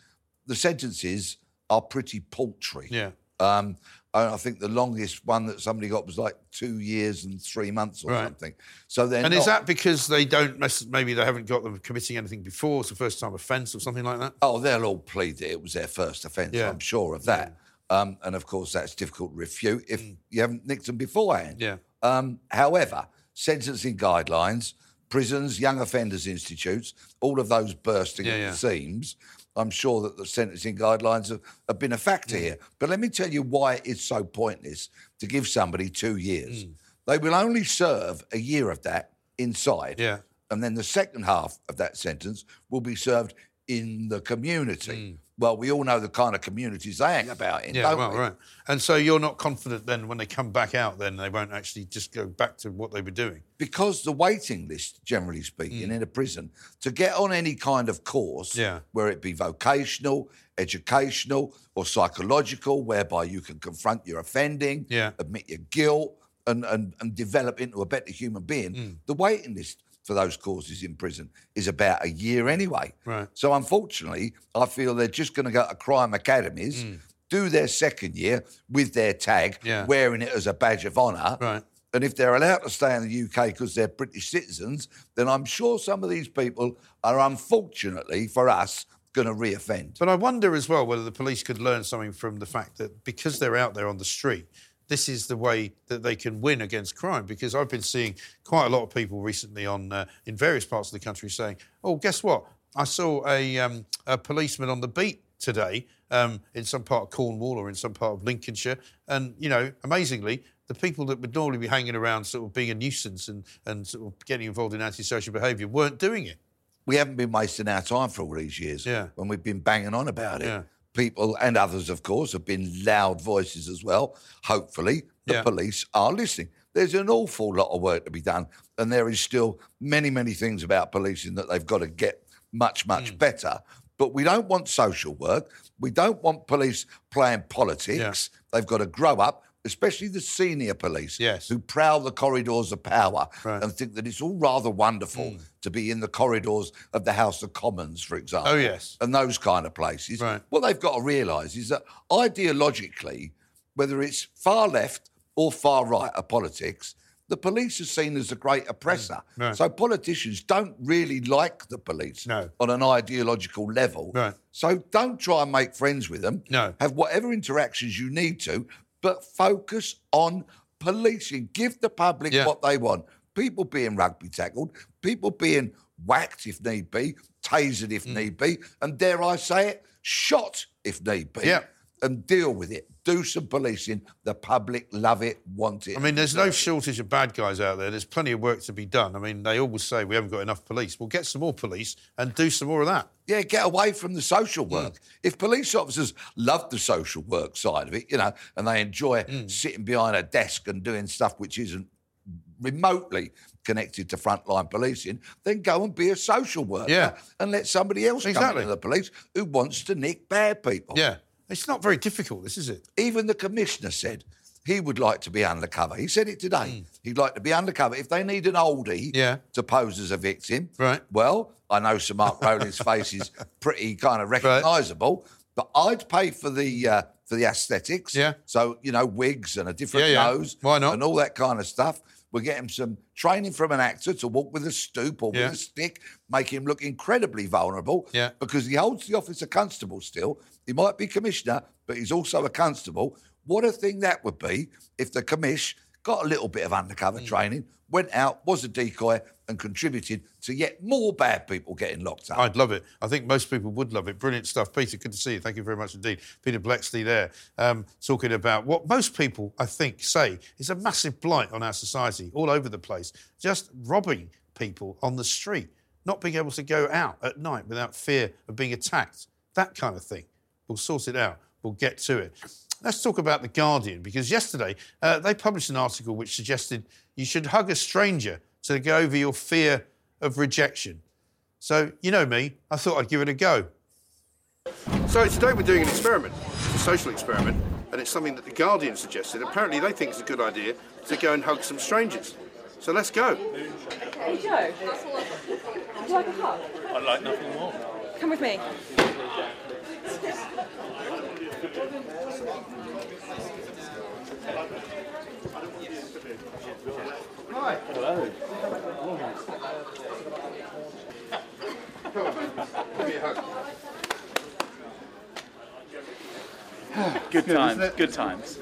the sentences are pretty paltry. Yeah. Um, I think the longest one that somebody got was like two years and three months or Right. something. So they're and not, is that because they don't mess, maybe they haven't got them committing anything before? It's a first time offence or something like that. Oh, they'll all plead that it was their first offence. Yeah. I'm sure of that. Um, and of course, that's difficult to refute if you haven't nicked them beforehand. Mm. Yeah. Um, however, sentencing guidelines, prisons, young offenders institutes, all of those bursting Yeah, at the seams. I'm sure that the sentencing guidelines have, have been a Mm. factor here. But let me tell you why it's so pointless to give somebody two years. Mm. They will only serve a year of that inside. Yeah. And then the second half of that sentence will be served in the community. Well, we all know the kind of communities they hang about in, Mm. Yeah, well, we? right. And so you're not confident then when they come back out, then they won't actually just go back to what they were doing. Because the waiting list, generally speaking, in a prison, to get on any kind of course, Mm. Yeah. where it be vocational, educational, or psychological, whereby you can confront your offending, Yeah. admit your guilt, and, and, and develop into a better human being, Mm. the waiting list for those courses in prison is about a year anyway. Right. So unfortunately, I feel they're just going to go to crime academies, do their second year with their tag, Mm. Yeah. wearing it as a badge of honour. Right. And if they're allowed to stay in the UK because they're British citizens, then I'm sure some of these people are unfortunately for us going to reoffend. But I wonder as well whether the police could learn something from the fact that because they're out there on the street, this is the way that they can win against crime. Because I've been seeing quite a lot of people recently on uh, in various parts of the country saying, "Oh, guess what? I saw a, um, a policeman on the beat today um, in some part of Cornwall or in some part of Lincolnshire, and you know, amazingly." The people that would normally be hanging around, sort of being a nuisance and, and sort of getting involved in antisocial behaviour, weren't doing it. We haven't been wasting our time for all these years Yeah. when we've been banging on about it. Yeah. People and others, of course, have been loud voices as well. Hopefully, the Yeah. police are listening. There's an awful lot of work to be done, and there is still many, many things about policing that they've got to get much, much Hmm. better. But we don't want social work. We don't want police playing politics. They've got to grow up, especially the senior police Yes. who prowl the corridors of power Right. And think that it's all rather wonderful to be in the corridors of the House of Commons, for example. Oh, yes. And those kind of places. Right. What they've got to realise is that ideologically, whether it's far left or far right of politics, the police are seen as a great oppressor. Mm. Right. So politicians don't really like the police No. on an ideological level. Right. So don't try and make friends with them. No. Have whatever interactions you need to, but focus on policing. Give the public Yeah. what they want. People being rugby tackled, people being whacked if need be, tasered if Mm. need be, and dare I say it, shot if need be. Yeah. And deal with it. Do some policing. The public love it, want it. I mean, there's no shortage of bad guys out there. There's plenty of work to be done. I mean, they always say we haven't got enough police. Well, get some more police and do some more of that. Yeah, get away from the social hmm. work. If police officers love the social work side of it, you know, and they enjoy hmm. sitting behind a desk and doing stuff which isn't remotely connected to frontline policing, then go and be a social worker Yeah. and let somebody else come Exactly. into the police who wants to nick bad people. Yeah. It's not very difficult, this is it? Even the commissioner said he would like to be undercover. He said it today. He'd like to be undercover. If they need an oldie Yeah. to pose as a victim, Right. well, I know Sir Mark Rowley's face is pretty kind of recognisable, but I'd pay for the uh, for the aesthetics. Yeah. So you know, wigs and a different Yeah, yeah. nose. Why not? And all that kind of stuff. We're getting some training from an actor to walk with a stoop or Yeah. with a stick, make him look incredibly vulnerable. Yeah. Because he holds the office of constable still. He might be commissioner, but he's also a constable. What a thing that would be if the commish got a little bit of undercover Mm. training, went out, was a decoy, and contributed to yet more bad people getting locked up. I'd love it. I think most people would love it. Brilliant stuff. Peter, good to see you. Thank you very much indeed. Peter Bleksley there, um, talking about what most people, I think, say is a massive blight on our society all over the place. Just robbing people on the street, not being able to go out at night without fear of being attacked, that kind of thing. We'll sort it out. We'll get to it. Let's talk about The Guardian, because yesterday uh, they published an article which suggested you should hug a stranger to get over your fear of rejection. So, you know me, I thought I'd give it a go. So, today we're doing an experiment. It's a social experiment, and it's something that The Guardian suggested. Apparently, they think it's a good idea to go and hug some strangers. So, let's go. Hey Joe, would you like a hug? I'd like nothing more. Come with me. Hi. Hello. Come on, man. Give me a hug. Good Good, times. isn't it? Good times.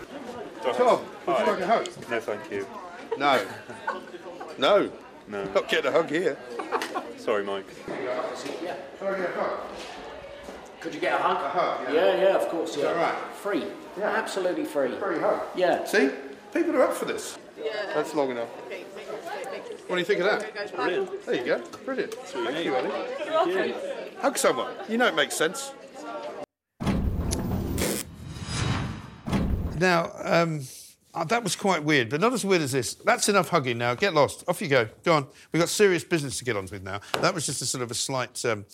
Tom, would you like a hug? No, thank you. No. No. No. Not getting a hug here. Sorry, Mike. Could you get a hug? A hug, yeah. yeah, of course, yeah. that right? Free. Absolutely free. Free hug. Yeah. See? People are up for this. Yeah. That's long enough. What do you think of that? Brilliant. There you go. Brilliant. Thank you, Ellie. You're welcome. Hug someone. You know it makes sense. Now, um, uh, that was quite weird, but not as weird as this. That's enough hugging now. Get lost. Off you go. Go on. We've got serious business to get on with now. That was just a sort of a slight, um,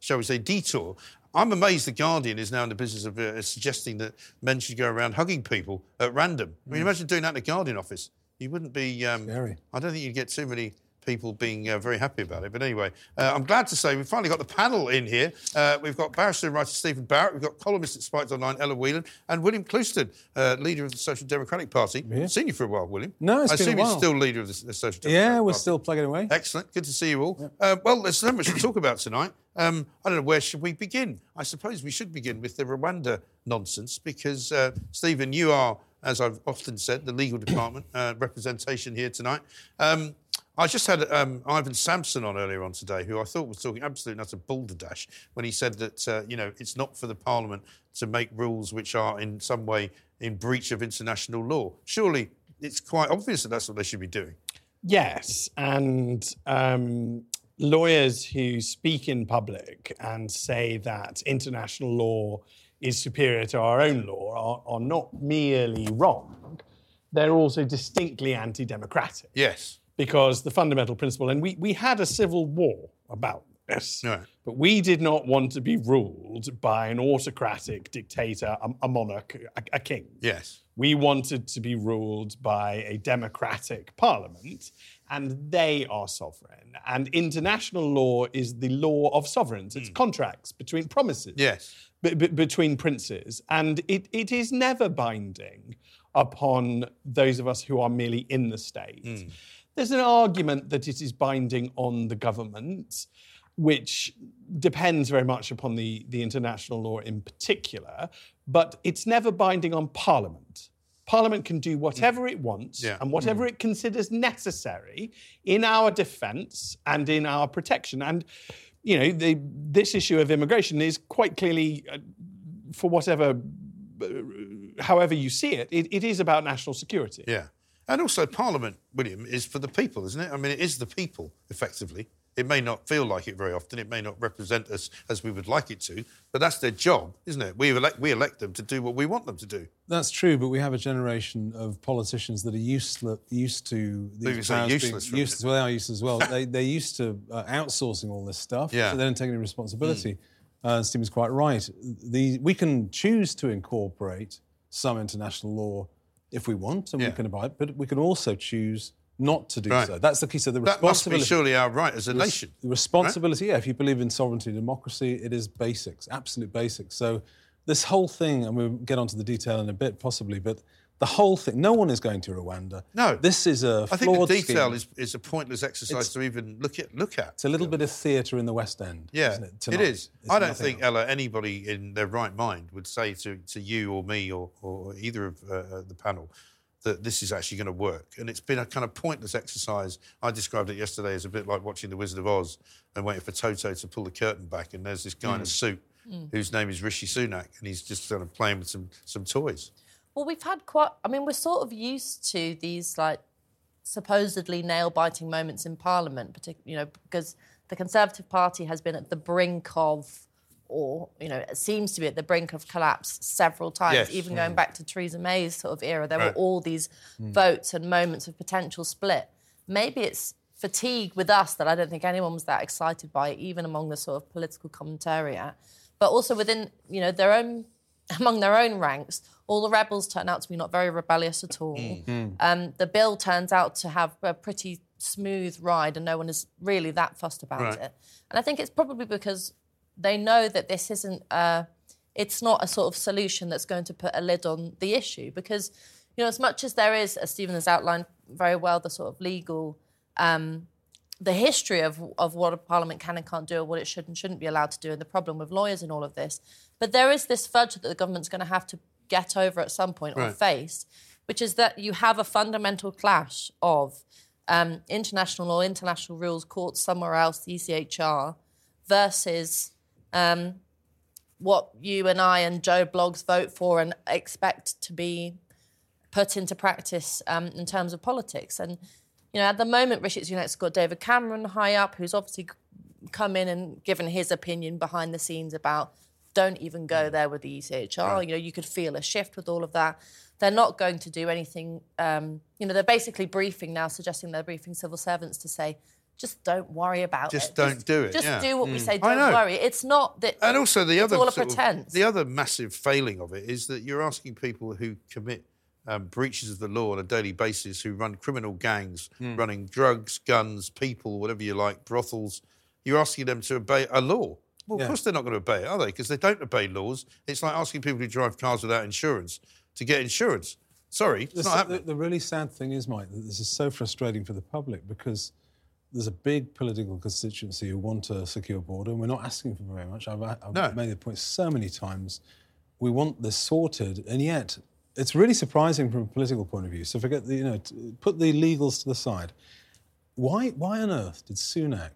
shall we say, detour. I'm amazed The Guardian is now in the business of uh, suggesting that men should go around hugging people at random. I mean, imagine doing that in the Guardian office. You wouldn't be. Um, Scary. I don't think you'd get too many people being uh, very happy about it. But anyway, uh, I'm glad to say we've finally got the panel in here. Uh, we've got barrister and writer Stephen Barrett, we've got columnist at Spiked Online Ella Whelan, and William Clouston, uh, leader of the Social Democratic Party. Seen you for a while, William. No, it's I been a assume you're still leader of the, the Social Democratic Party. Yeah, we're still plugging away. Excellent. Good to see you all. Uh, well, there's so much to talk about tonight. Um, I don't know where should we begin. I suppose we should begin with the Rwanda nonsense because uh, Stephen, you are, as I've often said, the legal department uh, representation here tonight. Um, I just had um, Ivon Sampson on earlier on today, who I thought was talking absolute nuts of balderdash when he said that uh, you know it's not for the Parliament to make rules which are in some way in breach of international law. Surely it's quite obvious that that's what they should be doing. Yes, and um, lawyers who speak in public and say that international law is superior to our own law are, are not merely wrong, they're also distinctly anti democratic. Yes. Because the fundamental principle, and we, we had a civil war about this, Right. but we did not want to be ruled by an autocratic dictator, a, a monarch, a, a king. Yes. We wanted to be ruled by a democratic parliament, and they are sovereign. And international law is the law of sovereigns. It's hmm. contracts between promises Yes. be- be- between princes, and it, it is never binding upon those of us who are merely in the state. Hmm. There's an argument that it is binding on the government, which depends very much upon the, the international law in particular, but it's never binding on Parliament. Parliament can do whatever it wants Yeah. and whatever it considers necessary in our defence and in our protection. And you know, the, this issue of immigration is quite clearly, uh, for whatever, uh, however you see it, it, it is about national security. Yeah. And also, Parliament, William, is for the people, isn't it? I mean, it is the people, effectively. It may not feel like it very often. It may not represent us as we would like it to, but that's their job, isn't it? We elect, we elect them to do what we want them to do. That's true, but we have a generation of politicians that are used, used to these powers being- useless Useless, well, they are useless as well. they, they're used to uh, outsourcing all this stuff, Yeah. so they don't take any responsibility. Uh, Stephen's quite right. The, we can choose to incorporate some international law if we want and Yeah. we can abide, but we can also choose not to do Right. so. That's the key. So the That must be responsibility. surely our right as a nation. The responsibility, yeah, if you believe in sovereignty and democracy, it is basics, absolute basics. So this whole thing, and we'll get onto the detail in a bit possibly, but the whole thing, no one is going to Rwanda. No. This is a I think the detail is, is a pointless exercise It's- to even look at. Look at. It's a little bit of theatre in the West End. Yeah, isn't it, it is. It's I don't think, else. Ella, anybody in their right mind would say to, to you or me or, or either of uh, uh, the panel that this is actually going to work. And it's been a kind of pointless exercise. I described it yesterday as a bit like watching The Wizard of Oz and waiting for Toto to pull the curtain back. And there's this guy in a Mm. suit Mm. whose name is Rishi Sunak, and he's just kind of playing with some, some toys. Well, we've had quite. I mean, we're sort of used to these like supposedly nail-biting moments in Parliament, particularly, you know, because the Conservative Party has been at the brink of, or you know, it seems to be at the brink of collapse several times. Yes. Even going Mm. back to Theresa May's sort of era, there Right. were all these Mm. votes and moments of potential split. Maybe it's fatigue with us that I don't think anyone was that excited by, even among the sort of political commentariat, but also within you know their own among their own ranks, all the rebels turn out to be not very rebellious at all. Mm. Um, the bill turns out to have a pretty smooth ride, and no one is really that fussed about Right. it. And I think it's probably because they know that this isn't. Uh, it's not a sort of solution that's going to put a lid on the issue because you know as much as there is, as Stephen has outlined very well, the sort of legal. Um, the history of, of what a parliament can and can't do, or what it should and shouldn't be allowed to do, and the problem with lawyers and all of this. But there is this fudge that the government's going to have to get over at some point or face, which is that you have a fundamental clash of um, international law, international rules, courts somewhere else, the ECHR, versus um, what you and I and Joe Bloggs vote for and expect to be put into practice um, in terms of politics. And you know, at the moment, Rishi Sunak's got David Cameron high up, who's obviously come in and given his opinion behind the scenes about don't even go there with the ECHR. Right. You know, you could feel a shift with all of that. They're not going to do anything. Um, you know, they're basically briefing now, suggesting they're briefing civil servants to say, just don't worry about it. Just it. don't do it, Just yeah. do what we Mm. say. Don't worry. It's not that. And also the it's other all a sort of- pretense. the other massive failing of it is that you're asking people who commit um, breaches of the law on a daily basis, who run criminal gangs, Mm. running drugs, guns, people, whatever you like, brothels. You're asking them to obey a law. Well, Yeah. of course they're not going to obey it, are they? Because they don't obey laws. It's like asking people who drive cars without insurance to get insurance. Sorry, it's The, not happening. the, the really sad thing is, Mike, that this is so frustrating for the public because there's a big political constituency who want a secure border, and we're not asking for very much. I've, I've No. made the point so many times. We want this sorted, and yet it's really surprising from a political point of view. So forget the, you know, put the legals to the side. Why, why on earth did Sunak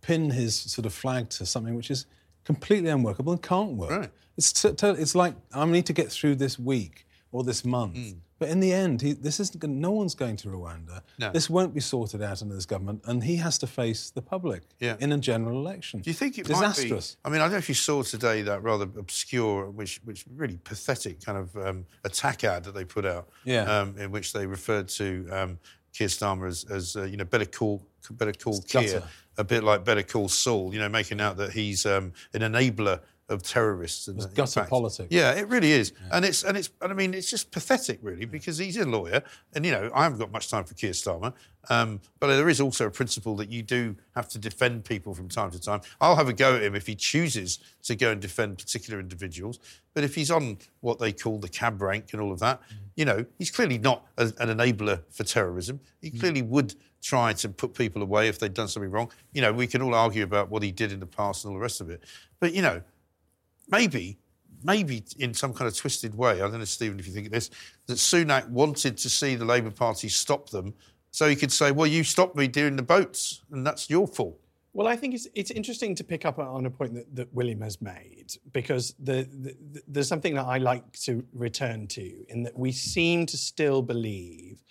pin his sort of flag to something which is completely unworkable and can't work? It's, t- t- it's like I need to get through this week or this month. Mm. But in the end, he, this isn't. No one's going to Rwanda. No. This won't be sorted out under this government, and he has to face the public Yeah. in a general election. Do you think it disastrous? might be? I mean, I don't know if you saw today that rather obscure, which which really pathetic kind of um, attack ad that they put out, Yeah. um, in which they referred to um, Keir Starmer as, as uh, you know, better call, better call Keir, a bit like better call Saul, you know, making out that he's um, an enabler of terrorists. And It's gutter fact- politics. Yeah, it really is, and it's and it's and I mean it's just pathetic, really, because he's a lawyer, and you know I haven't got much time for Keir Starmer, um, but there is also a principle that you do have to defend people from time to time. I'll have a go at him if he chooses to go and defend particular individuals, but if he's on what they call the cab rank and all of that, you know, he's clearly not a, an enabler for terrorism. He clearly would try to put people away if they'd done something wrong. You know, we can all argue about what he did in the past and all the rest of it, but you know maybe, maybe in some kind of twisted way, I don't know, Stephen, if you think of this, that Sunak wanted to see the Labour Party stop them so he could say, well, you stopped me doing the boats, and that's your fault. Well, I think it's, it's interesting to pick up on a point that, that William has made because the, the, the- there's something that I like to return to in that we seem to still believe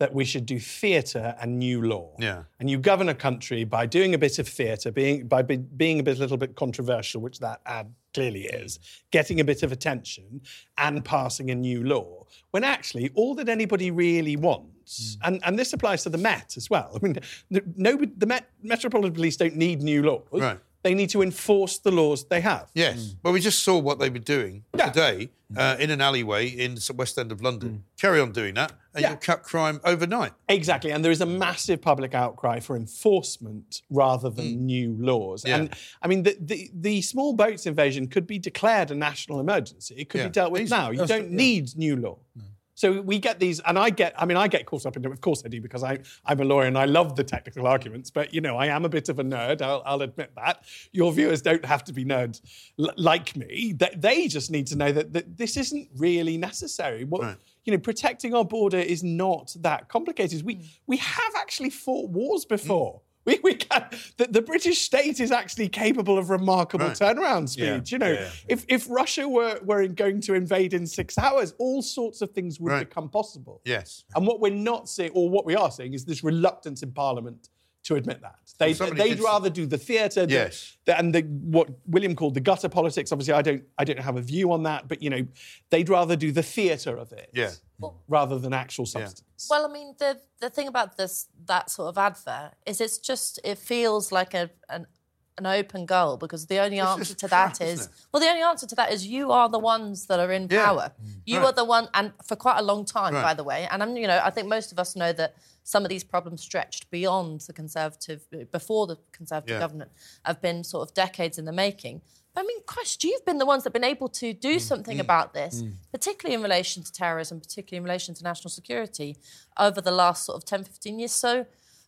that we should do theatre and new law. Yeah. And you govern a country by doing a bit of theatre, being, by be, being a bit, little bit controversial, which that ad clearly is, getting a bit of attention, and passing a new law. When actually, all that anybody really wants, hmm. and, and this applies to the Met as well. I mean, the, nobody, the Met, Metropolitan Police don't need new laws. Right. They need to enforce the laws they have. Yes. Mm. Well, we just saw what they were doing today uh, mm. in an alleyway in the West End of London. Mm. Carry on doing that, and you'll cut crime overnight. Exactly, and there is a massive public outcry for enforcement rather than new laws. Yeah. And I mean, the, the the small boats invasion could be declared a national emergency. It could Yeah. be dealt with Easy. now. You That's don't right, yeah. need new law. So we get these, and I get, I mean, I get caught up in it. Of course I do, because I, I'm a lawyer and I love the technical arguments. But you know, I am a bit of a nerd. I'll, I'll admit that. Your viewers don't have to be nerds l- like me. They, they just need to know that, that this isn't really necessary. What you know, protecting our border is not that complicated. We mm. we have actually fought wars before. Mm. We, we can, the, the British state is actually capable of remarkable Right. turnaround speed. Yeah, You know, yeah. if if Russia were were going to invade in six hours, all sorts of things would Right. become possible. Yes. And what we're not seeing, or what we are seeing, is this reluctance in Parliament to admit that. They, somebody they'd did- rather do the theatre, the- Yes. the- and the, what William called the gutter politics. Obviously, I don't, I don't have a view on that, but you know, they'd rather do the theatre of it, Yeah. rather than actual substance. Well, I mean, the the thing about this that sort of advert is it's just it feels like a an, an open goal because the only answer to crap, that is well, the only answer to that is you are the ones that are in Yeah. power. You Right. are the one, and for quite a long time, Right. by the way. And I'm, you know, I think most of us know that some of these problems stretched beyond the conservative before the conservative Yeah. government have been sort of decades in the making. I mean, Christ, you've been the ones that have been able to do Mm. something about this, particularly in relation to terrorism, particularly in relation to national security, over the last sort of 10, 15 years. So,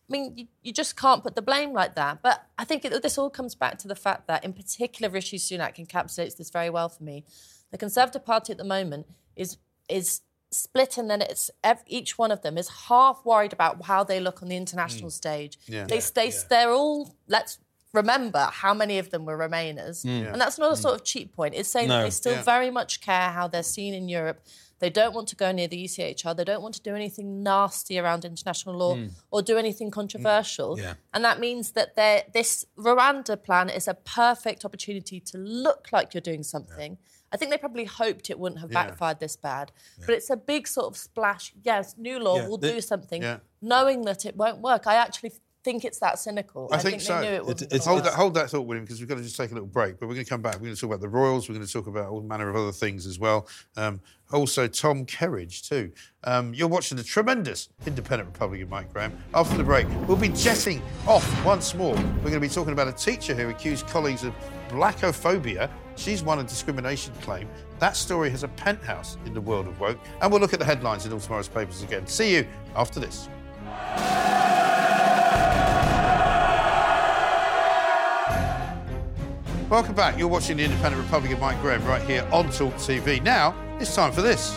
I mean, you, you just can't put the blame like that. But I think it, this all comes back to the fact that, in particular, Rishi Sunak encapsulates this very well for me. The Conservative Party at the moment is is split, and then it's ev- each one of them is half worried about how they look on the international stage. Yeah. They stay, they're all let's remember how many of them were Remainers, Mm. and that's not a sort of cheap point. It's saying that they still Yeah. very much care how they're seen in Europe. They don't want to go near the ECHR. They don't want to do anything nasty around international law hmm. or do anything controversial. Hmm. Yeah. And that means that this Rwanda plan is a perfect opportunity to look like you're doing something. I think they probably hoped it wouldn't have Yeah. backfired this bad, but it's a big sort of splash. Yes, new law Yeah, will do something, Yeah. knowing that it won't work. I actually think it's that cynical. I think so. they knew it It- it's- hold that, hold that thought, William, because we've got to just take a little break. But we're going to come back. We're going to talk about the Royals. We're going to talk about all manner of other things as well. Um, also, Tom Kerridge too. Um, you're watching the tremendous Independent Republic of Mike Graham. After the break, we'll be jetting off once more. We're going to be talking about a teacher who accused colleagues of blackophobia. She's won a discrimination claim. That story has a penthouse in the world of woke. And we'll look at the headlines in all tomorrow's papers again. See you after this. Welcome back. You're watching the Independent Republic of Mike Graham right here on Talk TV. Now it's time for this.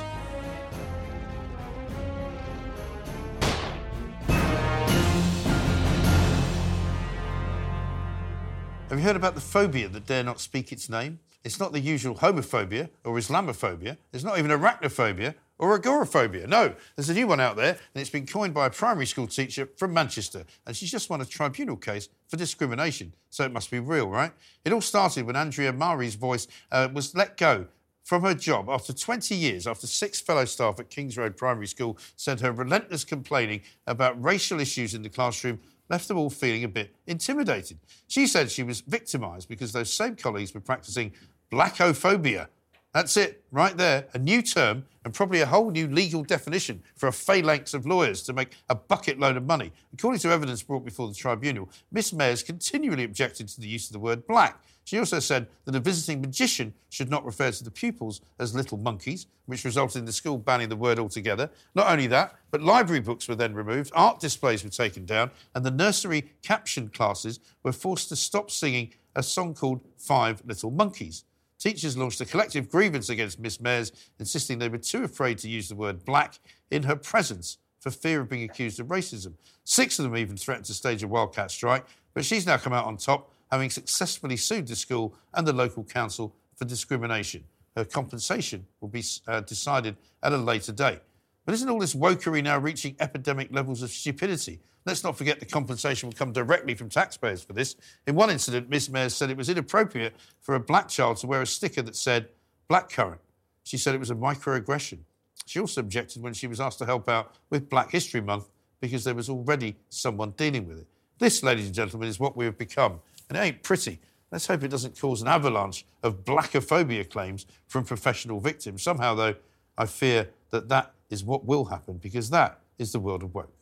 Have you heard about the phobia that dare not speak its name? It's not the usual homophobia or Islamophobia. It's not even arachnophobia or agoraphobia. No, there's a new one out there, and it's been coined by a primary school teacher from Manchester, and she's just won a tribunal case for discrimination. So it must be real, right? It all started when Andrea Mari's voice uh, was let go from her job after 20 years, after six fellow staff at Kings Road Primary School said her relentless complaining about racial issues in the classroom left them all feeling a bit intimidated. She said she was victimised because those same colleagues were practising blackophobia. That's it, right there. A new term and probably a whole new legal definition for a phalanx of lawyers to make a bucket load of money. According to evidence brought before the tribunal, Miss Mayers continually objected to the use of the word black. She also said that a visiting magician should not refer to the pupils as little monkeys, which resulted in the school banning the word altogether. Not only that, but library books were then removed, art displays were taken down, and the nursery caption classes were forced to stop singing a song called Five Little Monkeys. Teachers launched a collective grievance against Miss Mayers, insisting they were too afraid to use the word black in her presence for fear of being accused of racism. Six of them even threatened to stage a wildcat strike, but she's now come out on top, having successfully sued the school and the local council for discrimination. Her compensation will be uh, decided at a later date. But isn't all this wokery now reaching epidemic levels of stupidity? Let's not forget the compensation will come directly from taxpayers for this. In one incident, Miss Mayer said it was inappropriate for a black child to wear a sticker that said blackcurrant. She said it was a microaggression. She also objected when she was asked to help out with Black History Month because there was already someone dealing with it. This, ladies and gentlemen, is what we have become. And it ain't pretty. Let's hope it doesn't cause an avalanche of blackophobia claims from professional victims. Somehow, though, I fear that that is what will happen because that is the world of woke.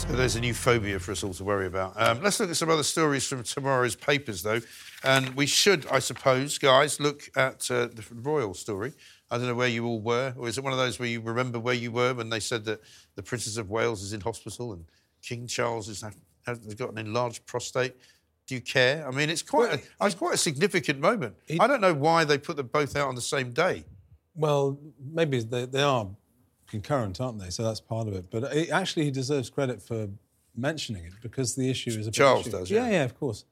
So there's a new phobia for us all to worry about. Um, let's look at some other stories from tomorrow's papers, though. And we should, I suppose, guys, look at uh, the royal story. I don't know where you all were, or is it one of those where you remember where you were when they said that the Princess of Wales is in hospital and King Charles has got an enlarged prostate? Do you care? I mean, it's quite, a, it's quite a significant moment. I don't know why they put them both out on the same day. Well, maybe they, they are concurrent, aren't they? So that's part of it. But it, actually, he deserves credit for mentioning it because the issue is a Charles issue. does, yeah, yeah. yeah, of course.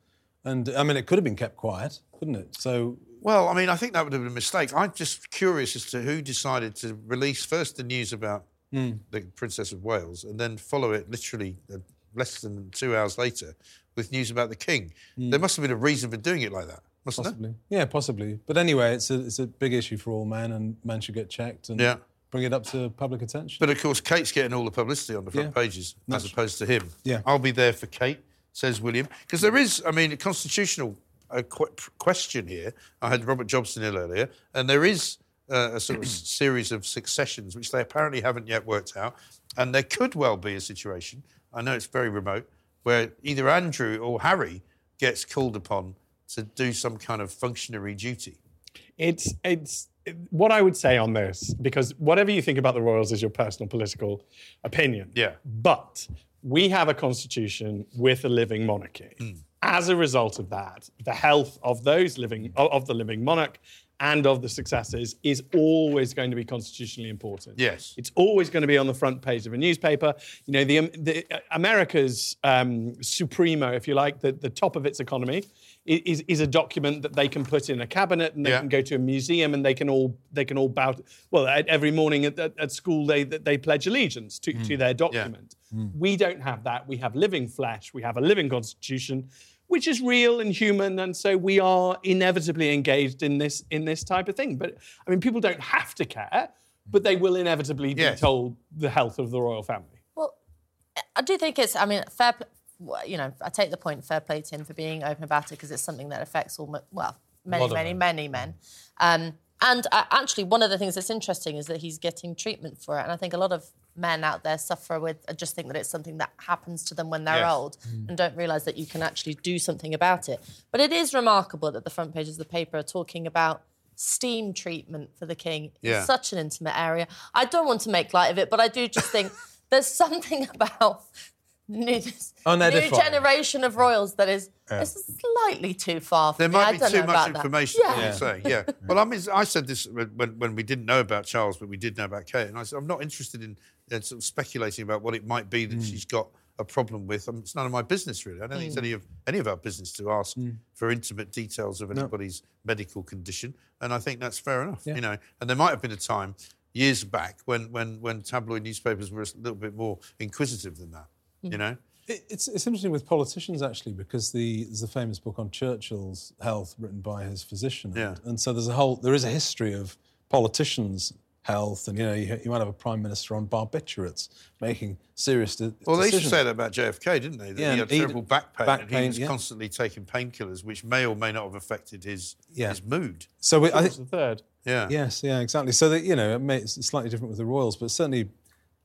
And I mean, it could have been kept quiet, couldn't it? So Well, I mean, I think that would have been a mistake. I'm just curious as to who decided to release first the news about Hmm. the Princess of Wales and then follow it literally uh, less than two hours later with news about the King. Hmm. There must have been a reason for doing it like that, mustn't possibly, yeah, possibly. But anyway, it's a it's a big issue for all men, and men should get checked and Yeah. bring it up to public attention. But of course, Kate's getting all the publicity on the front Yeah. pages as opposed to him. Yeah. I'll be there for Kate, says William. Because there is, I mean, a constitutional uh, qu- question here. I had Robert Jobson in earlier, and there is uh, a sort of series of successions which they apparently haven't yet worked out. And there could well be a situation, I know it's very remote, where either Andrew or Harry gets called upon to do some kind of functionary duty. It's it's what I would say on this because whatever you think about the royals is your personal political opinion. Yeah. But we have a constitution with a living monarchy. Hmm. As a result of that, the health of those living of the living monarch and of the successors is always going to be constitutionally important. Yes. It's always going to be on the front page of a newspaper. You know, the, the America's um, supremo, if you like, the, the top of its economy, is, is a document that they can put in a cabinet and they Yeah. can go to a museum and they can all they can all bow. Well, at, every morning at, at, at school they they pledge allegiance to, to their document. We don't have that. We have living flesh. We have a living constitution, which is real and human, and so we are inevitably engaged in this in this type of thing. But I mean, people don't have to care, but they will inevitably be Yes. told the health of the royal family. Well, I do think it's. I mean, fair. You know, I take the point. Fair play to him for being open about it because it's something that affects all. Well, many, many, men. many men. Um, and uh, actually, one of the things that's interesting is that he's getting treatment for it. And I think a lot of men out there suffer with uh, just think that it's something that happens to them when they're Yes. old and don't realise that you can actually do something about it. But it is remarkable that the front pages of the paper are talking about steam treatment for the king. Yeah. It's such an intimate area. I don't want to make light of it, but I do just think there's something about new, new generation of royals that is Yeah. slightly too far for There me. Might be don't too much information. Yeah. Yeah. Say, yeah. well, I mean, I said this when, when when we didn't know about Charles, but we did know about Kate, and I said I'm not interested in uh, sort of speculating about what it might be that Hmm. she's got a problem with. Um, it's none of my business, really. I don't think it's Hmm. any of any of our business to ask Hmm. for intimate details of anybody's medical condition, and I think that's fair enough. Yeah. You know, and there might have been a time years back when when when tabloid newspapers were a little bit more inquisitive than that. Hmm. You know. It- It's, it's interesting with politicians actually because the, there's a famous book on Churchill's health written by his physician, and, and so there's a whole there is a history of politicians' health, and you know you, you might have a prime minister on barbiturates making serious de- Well, they used to say that about JFK, didn't they? That Yeah, he had terrible back pain, back and pain, he was yeah. constantly taking painkillers, which may or may not have affected his Yeah. his mood. So we, I George think the third. Yeah. Yes, yeah, exactly. So that you know, it may, it's slightly different with the royals, but certainly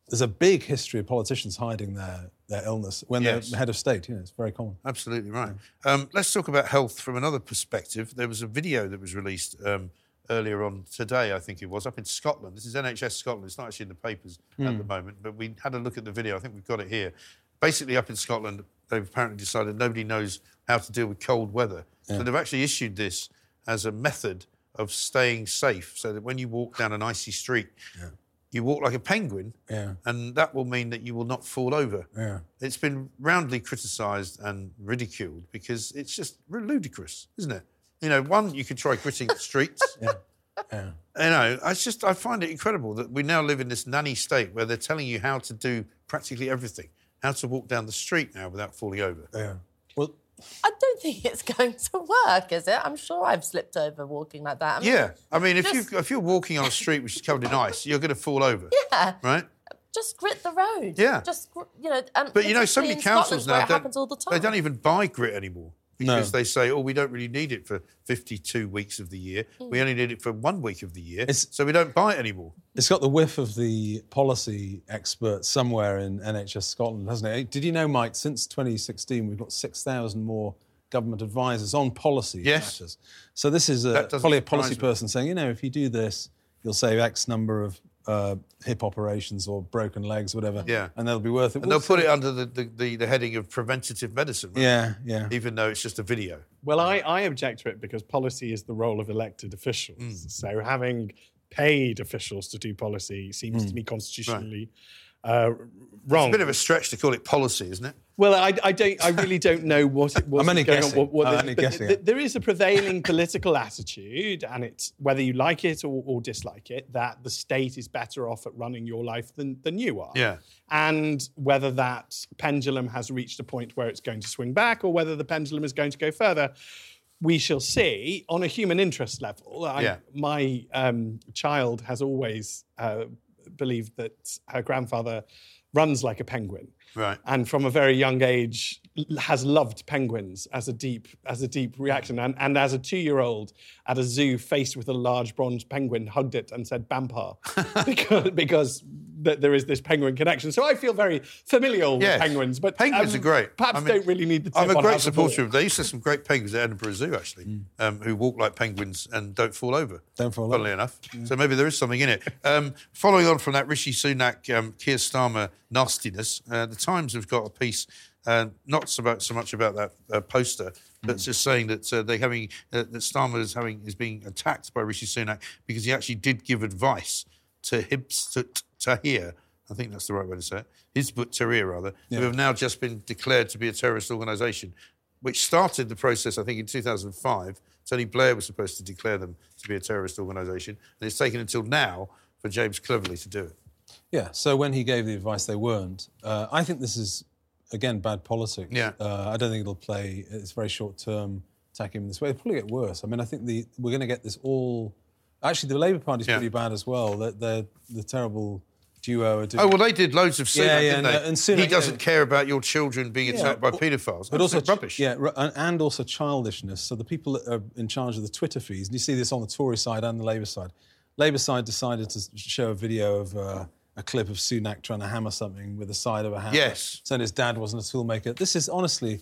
there's a big history of politicians hiding their their illness when Yes. they're head of state. You know, it's very common. Absolutely right. Um, let's talk about health from another perspective. There was a video that was released um, earlier on today, I think it was, up in Scotland. This is NHS Scotland. It's not actually in the papers at Hmm. the moment, but we had a look at the video. I think we've got it here. Basically, up in Scotland, they've apparently decided nobody knows how to deal with cold weather. So they've actually issued this as a method of staying safe so that when you walk down an icy street, you walk like a penguin, Yeah, and that will mean that you will not fall over. yeah. It's been roundly criticised and ridiculed because it's just ludicrous, isn't it? You know, one, you could try gritting the streets. Yeah. Yeah. You know, I just I find it incredible that we now live in this nanny state where they're telling you how to do practically everything, how to walk down the street now without falling over. Yeah. Well, I don't think it's going to work, is it? I'm sure I've slipped over walking like that. I mean, Yeah, I mean, if just- you if you're walking on a street which is covered in ice, you're going to fall over, Yeah, right? just grit the road. Yeah. Just, you know. Um, But you know, so many councils Scotland where now it happens all the time. they don't even buy grit anymore No. because they say, "Oh, we don't really need it for 52 weeks of the year. Hmm. We only need it for one week of the year, so we don't buy it anymore." It's got the whiff of the policy expert somewhere in NHS Scotland, hasn't it? Did you know, Mike, since 2016, we've got 6,000 more government advisors on policy Yes. matters. So this is a, probably a policy me. person saying, you know, if you do this, you'll save X number of uh, hip operations or broken legs, whatever, Yeah. and they'll be worth it. And We'll they'll put see. it under the, the, the, the heading of preventative medicine. right? Yeah, yeah. Even though it's just a video. Well, I, I object to it because policy is the role of elected officials. Hmm. So having paid officials to do policy seems Mm. to me constitutionally uh, wrong. It's a bit of a stretch to call it policy, isn't it? Well, I, I don't. I really don't know what it was I'm only going guessing. on. What, what I'm only guessing. th- there is a prevailing political attitude, and it's whether you like it or, or dislike it, that the state is better off at running your life than than you are. Yeah. And whether that pendulum has reached a point where it's going to swing back, or whether the pendulum is going to go further. We shall see. On a human interest level, I, Yeah. my um, child has always uh, believed that her grandfather runs like a penguin Right. and from a very young age has loved penguins as a deep as a deep reaction and, and as a two-year-old at a zoo faced with a large bronze penguin hugged it and said bampa because because th- there is this penguin connection so i feel very familial Yes. with penguins but Penguins um, are great. perhaps I mean, don't really need the I'm a great supporter of. There used to some great penguins at Edinburgh Zoo actually, um, who walk like penguins and don't fall over. Don't fall Funnily over. enough, so maybe there is something in it. Um, following on from that Rishi Sunak, um, Keir Starmer nastiness, uh, the Times have got a piece. Uh, not so much, so much about that uh, poster, but just saying that uh, they having uh, that Starmer is having is being attacked by Rishi Sunak because he actually did give advice to Hibs Tahir. I think that's the right way to say it. Hizbut Tahrir, rather, Yeah. who have now just been declared to be a terrorist organisation, which started the process, I think, in 2005. Tony Blair was supposed to declare them to be a terrorist organisation, and it's taken until now for James Cleverly to do it. Yeah. So when he gave the advice, they weren't. Uh, I think this is again bad politics. Yeah. Uh, I don't think it'll play. It's very short term attacking him this way. It'll probably get worse. I mean, I think the we're going to get this all. Actually, the Labour Party's Yeah. pretty bad as well. They're, they're the terrible duo. Are doing, Oh well, they did loads of Sunak, Yeah, yeah, didn't and, they? uh, and Sunak, he doesn't know- care about your children being Yeah, attacked by paedophiles. But That's also rubbish. Yeah, and- and also childishness. So the people that are in charge of the Twitter feeds, and you see this on the Tory side and the Labour side. Labour side decided to show a video of uh, a clip of Sunak trying to hammer something with the side of a hammer. Yes. Saying his dad wasn't a toolmaker. This is honestly,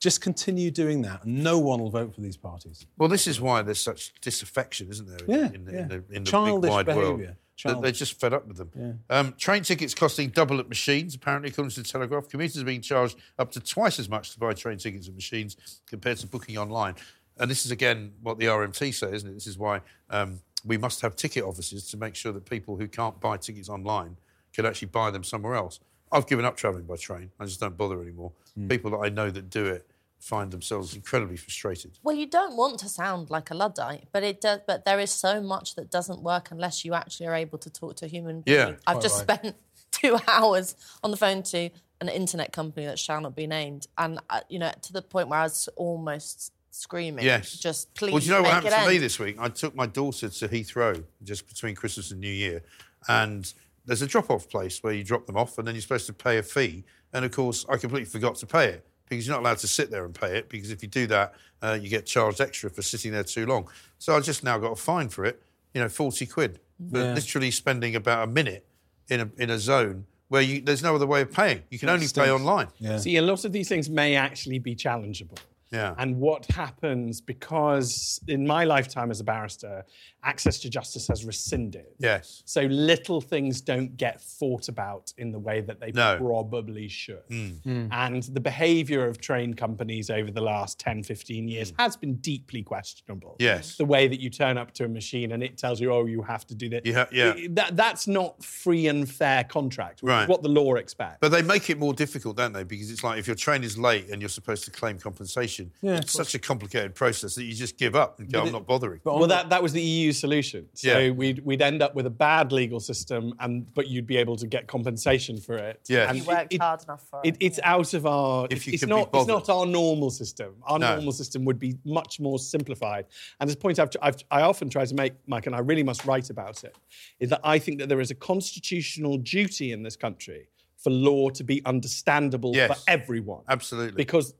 just continue doing that, and no one will vote for these parties. Well, this is why there's such disaffection, isn't there? In, Yeah, in, the, yeah. in the, in the Childish big wide behaviour. They- Childish. They're just fed up with them. Yeah. Um, train tickets costing double at machines, apparently, according to the Telegraph. Commuters are being charged up to twice as much to buy train tickets at machines compared to booking online. And this is, again, what the RMT say, isn't it? This is why um, we must have ticket offices to make sure that people who can't buy tickets online can actually buy them somewhere else. I've given up travelling by train. I just don't bother anymore. Hmm. People that I know that do it find themselves incredibly frustrated. Well, you don't want to sound like a luddite, but it does. But there is so much that doesn't work unless you actually are able to talk to a human being. Yeah, I've just right. spent two hours on the phone to an internet company that shall not be named, and uh, you know, to the point where I was almost screaming. Yes. Just please. Well, do you know what happened it to me this week? I took my daughter to Heathrow just between Christmas and New Year, and there's a drop-off place where you drop them off, and then you're supposed to pay a fee. And of course, I completely forgot to pay it because you're not allowed to sit there and pay it because if you do that, uh, you get charged extra for sitting there too long. So I just now got a fine for it, you know, forty quid for Yeah. literally spending about a minute in a in a zone where you, there's no other way of paying. You can That only pay stinks. online. See, a lot of these things may actually be challengeable. Yeah. And what happens because in my lifetime as a barrister, access to justice has rescinded. Yes. So little things don't get thought about in the way that they No. probably should. Mm. Hmm. And the behavior of train companies over the last 10, 15 years has been deeply questionable. Yes. The way that you turn up to a machine and it tells you, oh, you have to do that. You ha- yeah. That, that's not free and fair contract, which Right. is what the law expects. But they make it more difficult, don't they? Because it's like if your train is late and you're supposed to claim compensation, inflation, Yeah, it's such a complicated process that you just give up and go, But I'm it- not bothering. well, that, that was the EU solution. So Yeah. we'd, we'd end up with a bad legal system, and but you'd be able to get compensation for it. Yeah. And You worked hard enough for it. it, it's out of our. If it's, you it's can be not. It's not our normal system. Our No. normal system would be much more simplified. And this point I've, I've, I often try to make, Mike, and I really must write about it, is that I think that there is a constitutional duty in this country for law to be understandable Yes. for everyone. Absolutely. Because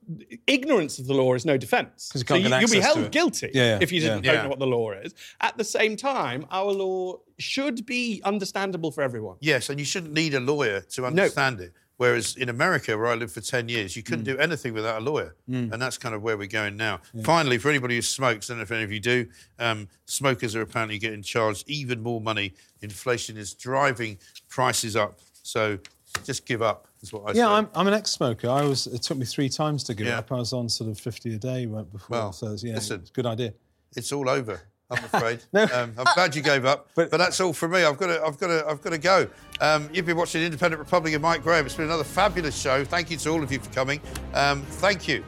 ignorance of the law is no defence. 'Cause you So can't get you'll be access to held it. guilty Yeah, yeah, if you didn't, yeah. don't Yeah. know what the law is. At the same time, our law should be understandable for everyone. Yes, and you shouldn't need a lawyer to understand it. Whereas in America, where I lived for 10 years, you couldn't do anything without a lawyer. And that's kind of where we're going now. Finally, for anybody who smokes, I don't know if any of you do, um, smokers are apparently getting charged even more money. Inflation is driving prices up. So just give up, is what I say. Yeah, I'm, I'm an ex-smoker. I was. It took me three times to give Yeah. up. I was on sort of 50 a day right before. Well, so it's- yeah, listen. it's a good idea. It's all over. I'm afraid. um, I'm glad you gave up, but, that's all for me. I've got to, I've got to, I've got to go. Um, you've been watching Independent Republic Republican Mike Graham. It's been another fabulous show. Thank you to all of you for coming. Um, thank you.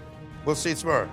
We'll see you tomorrow.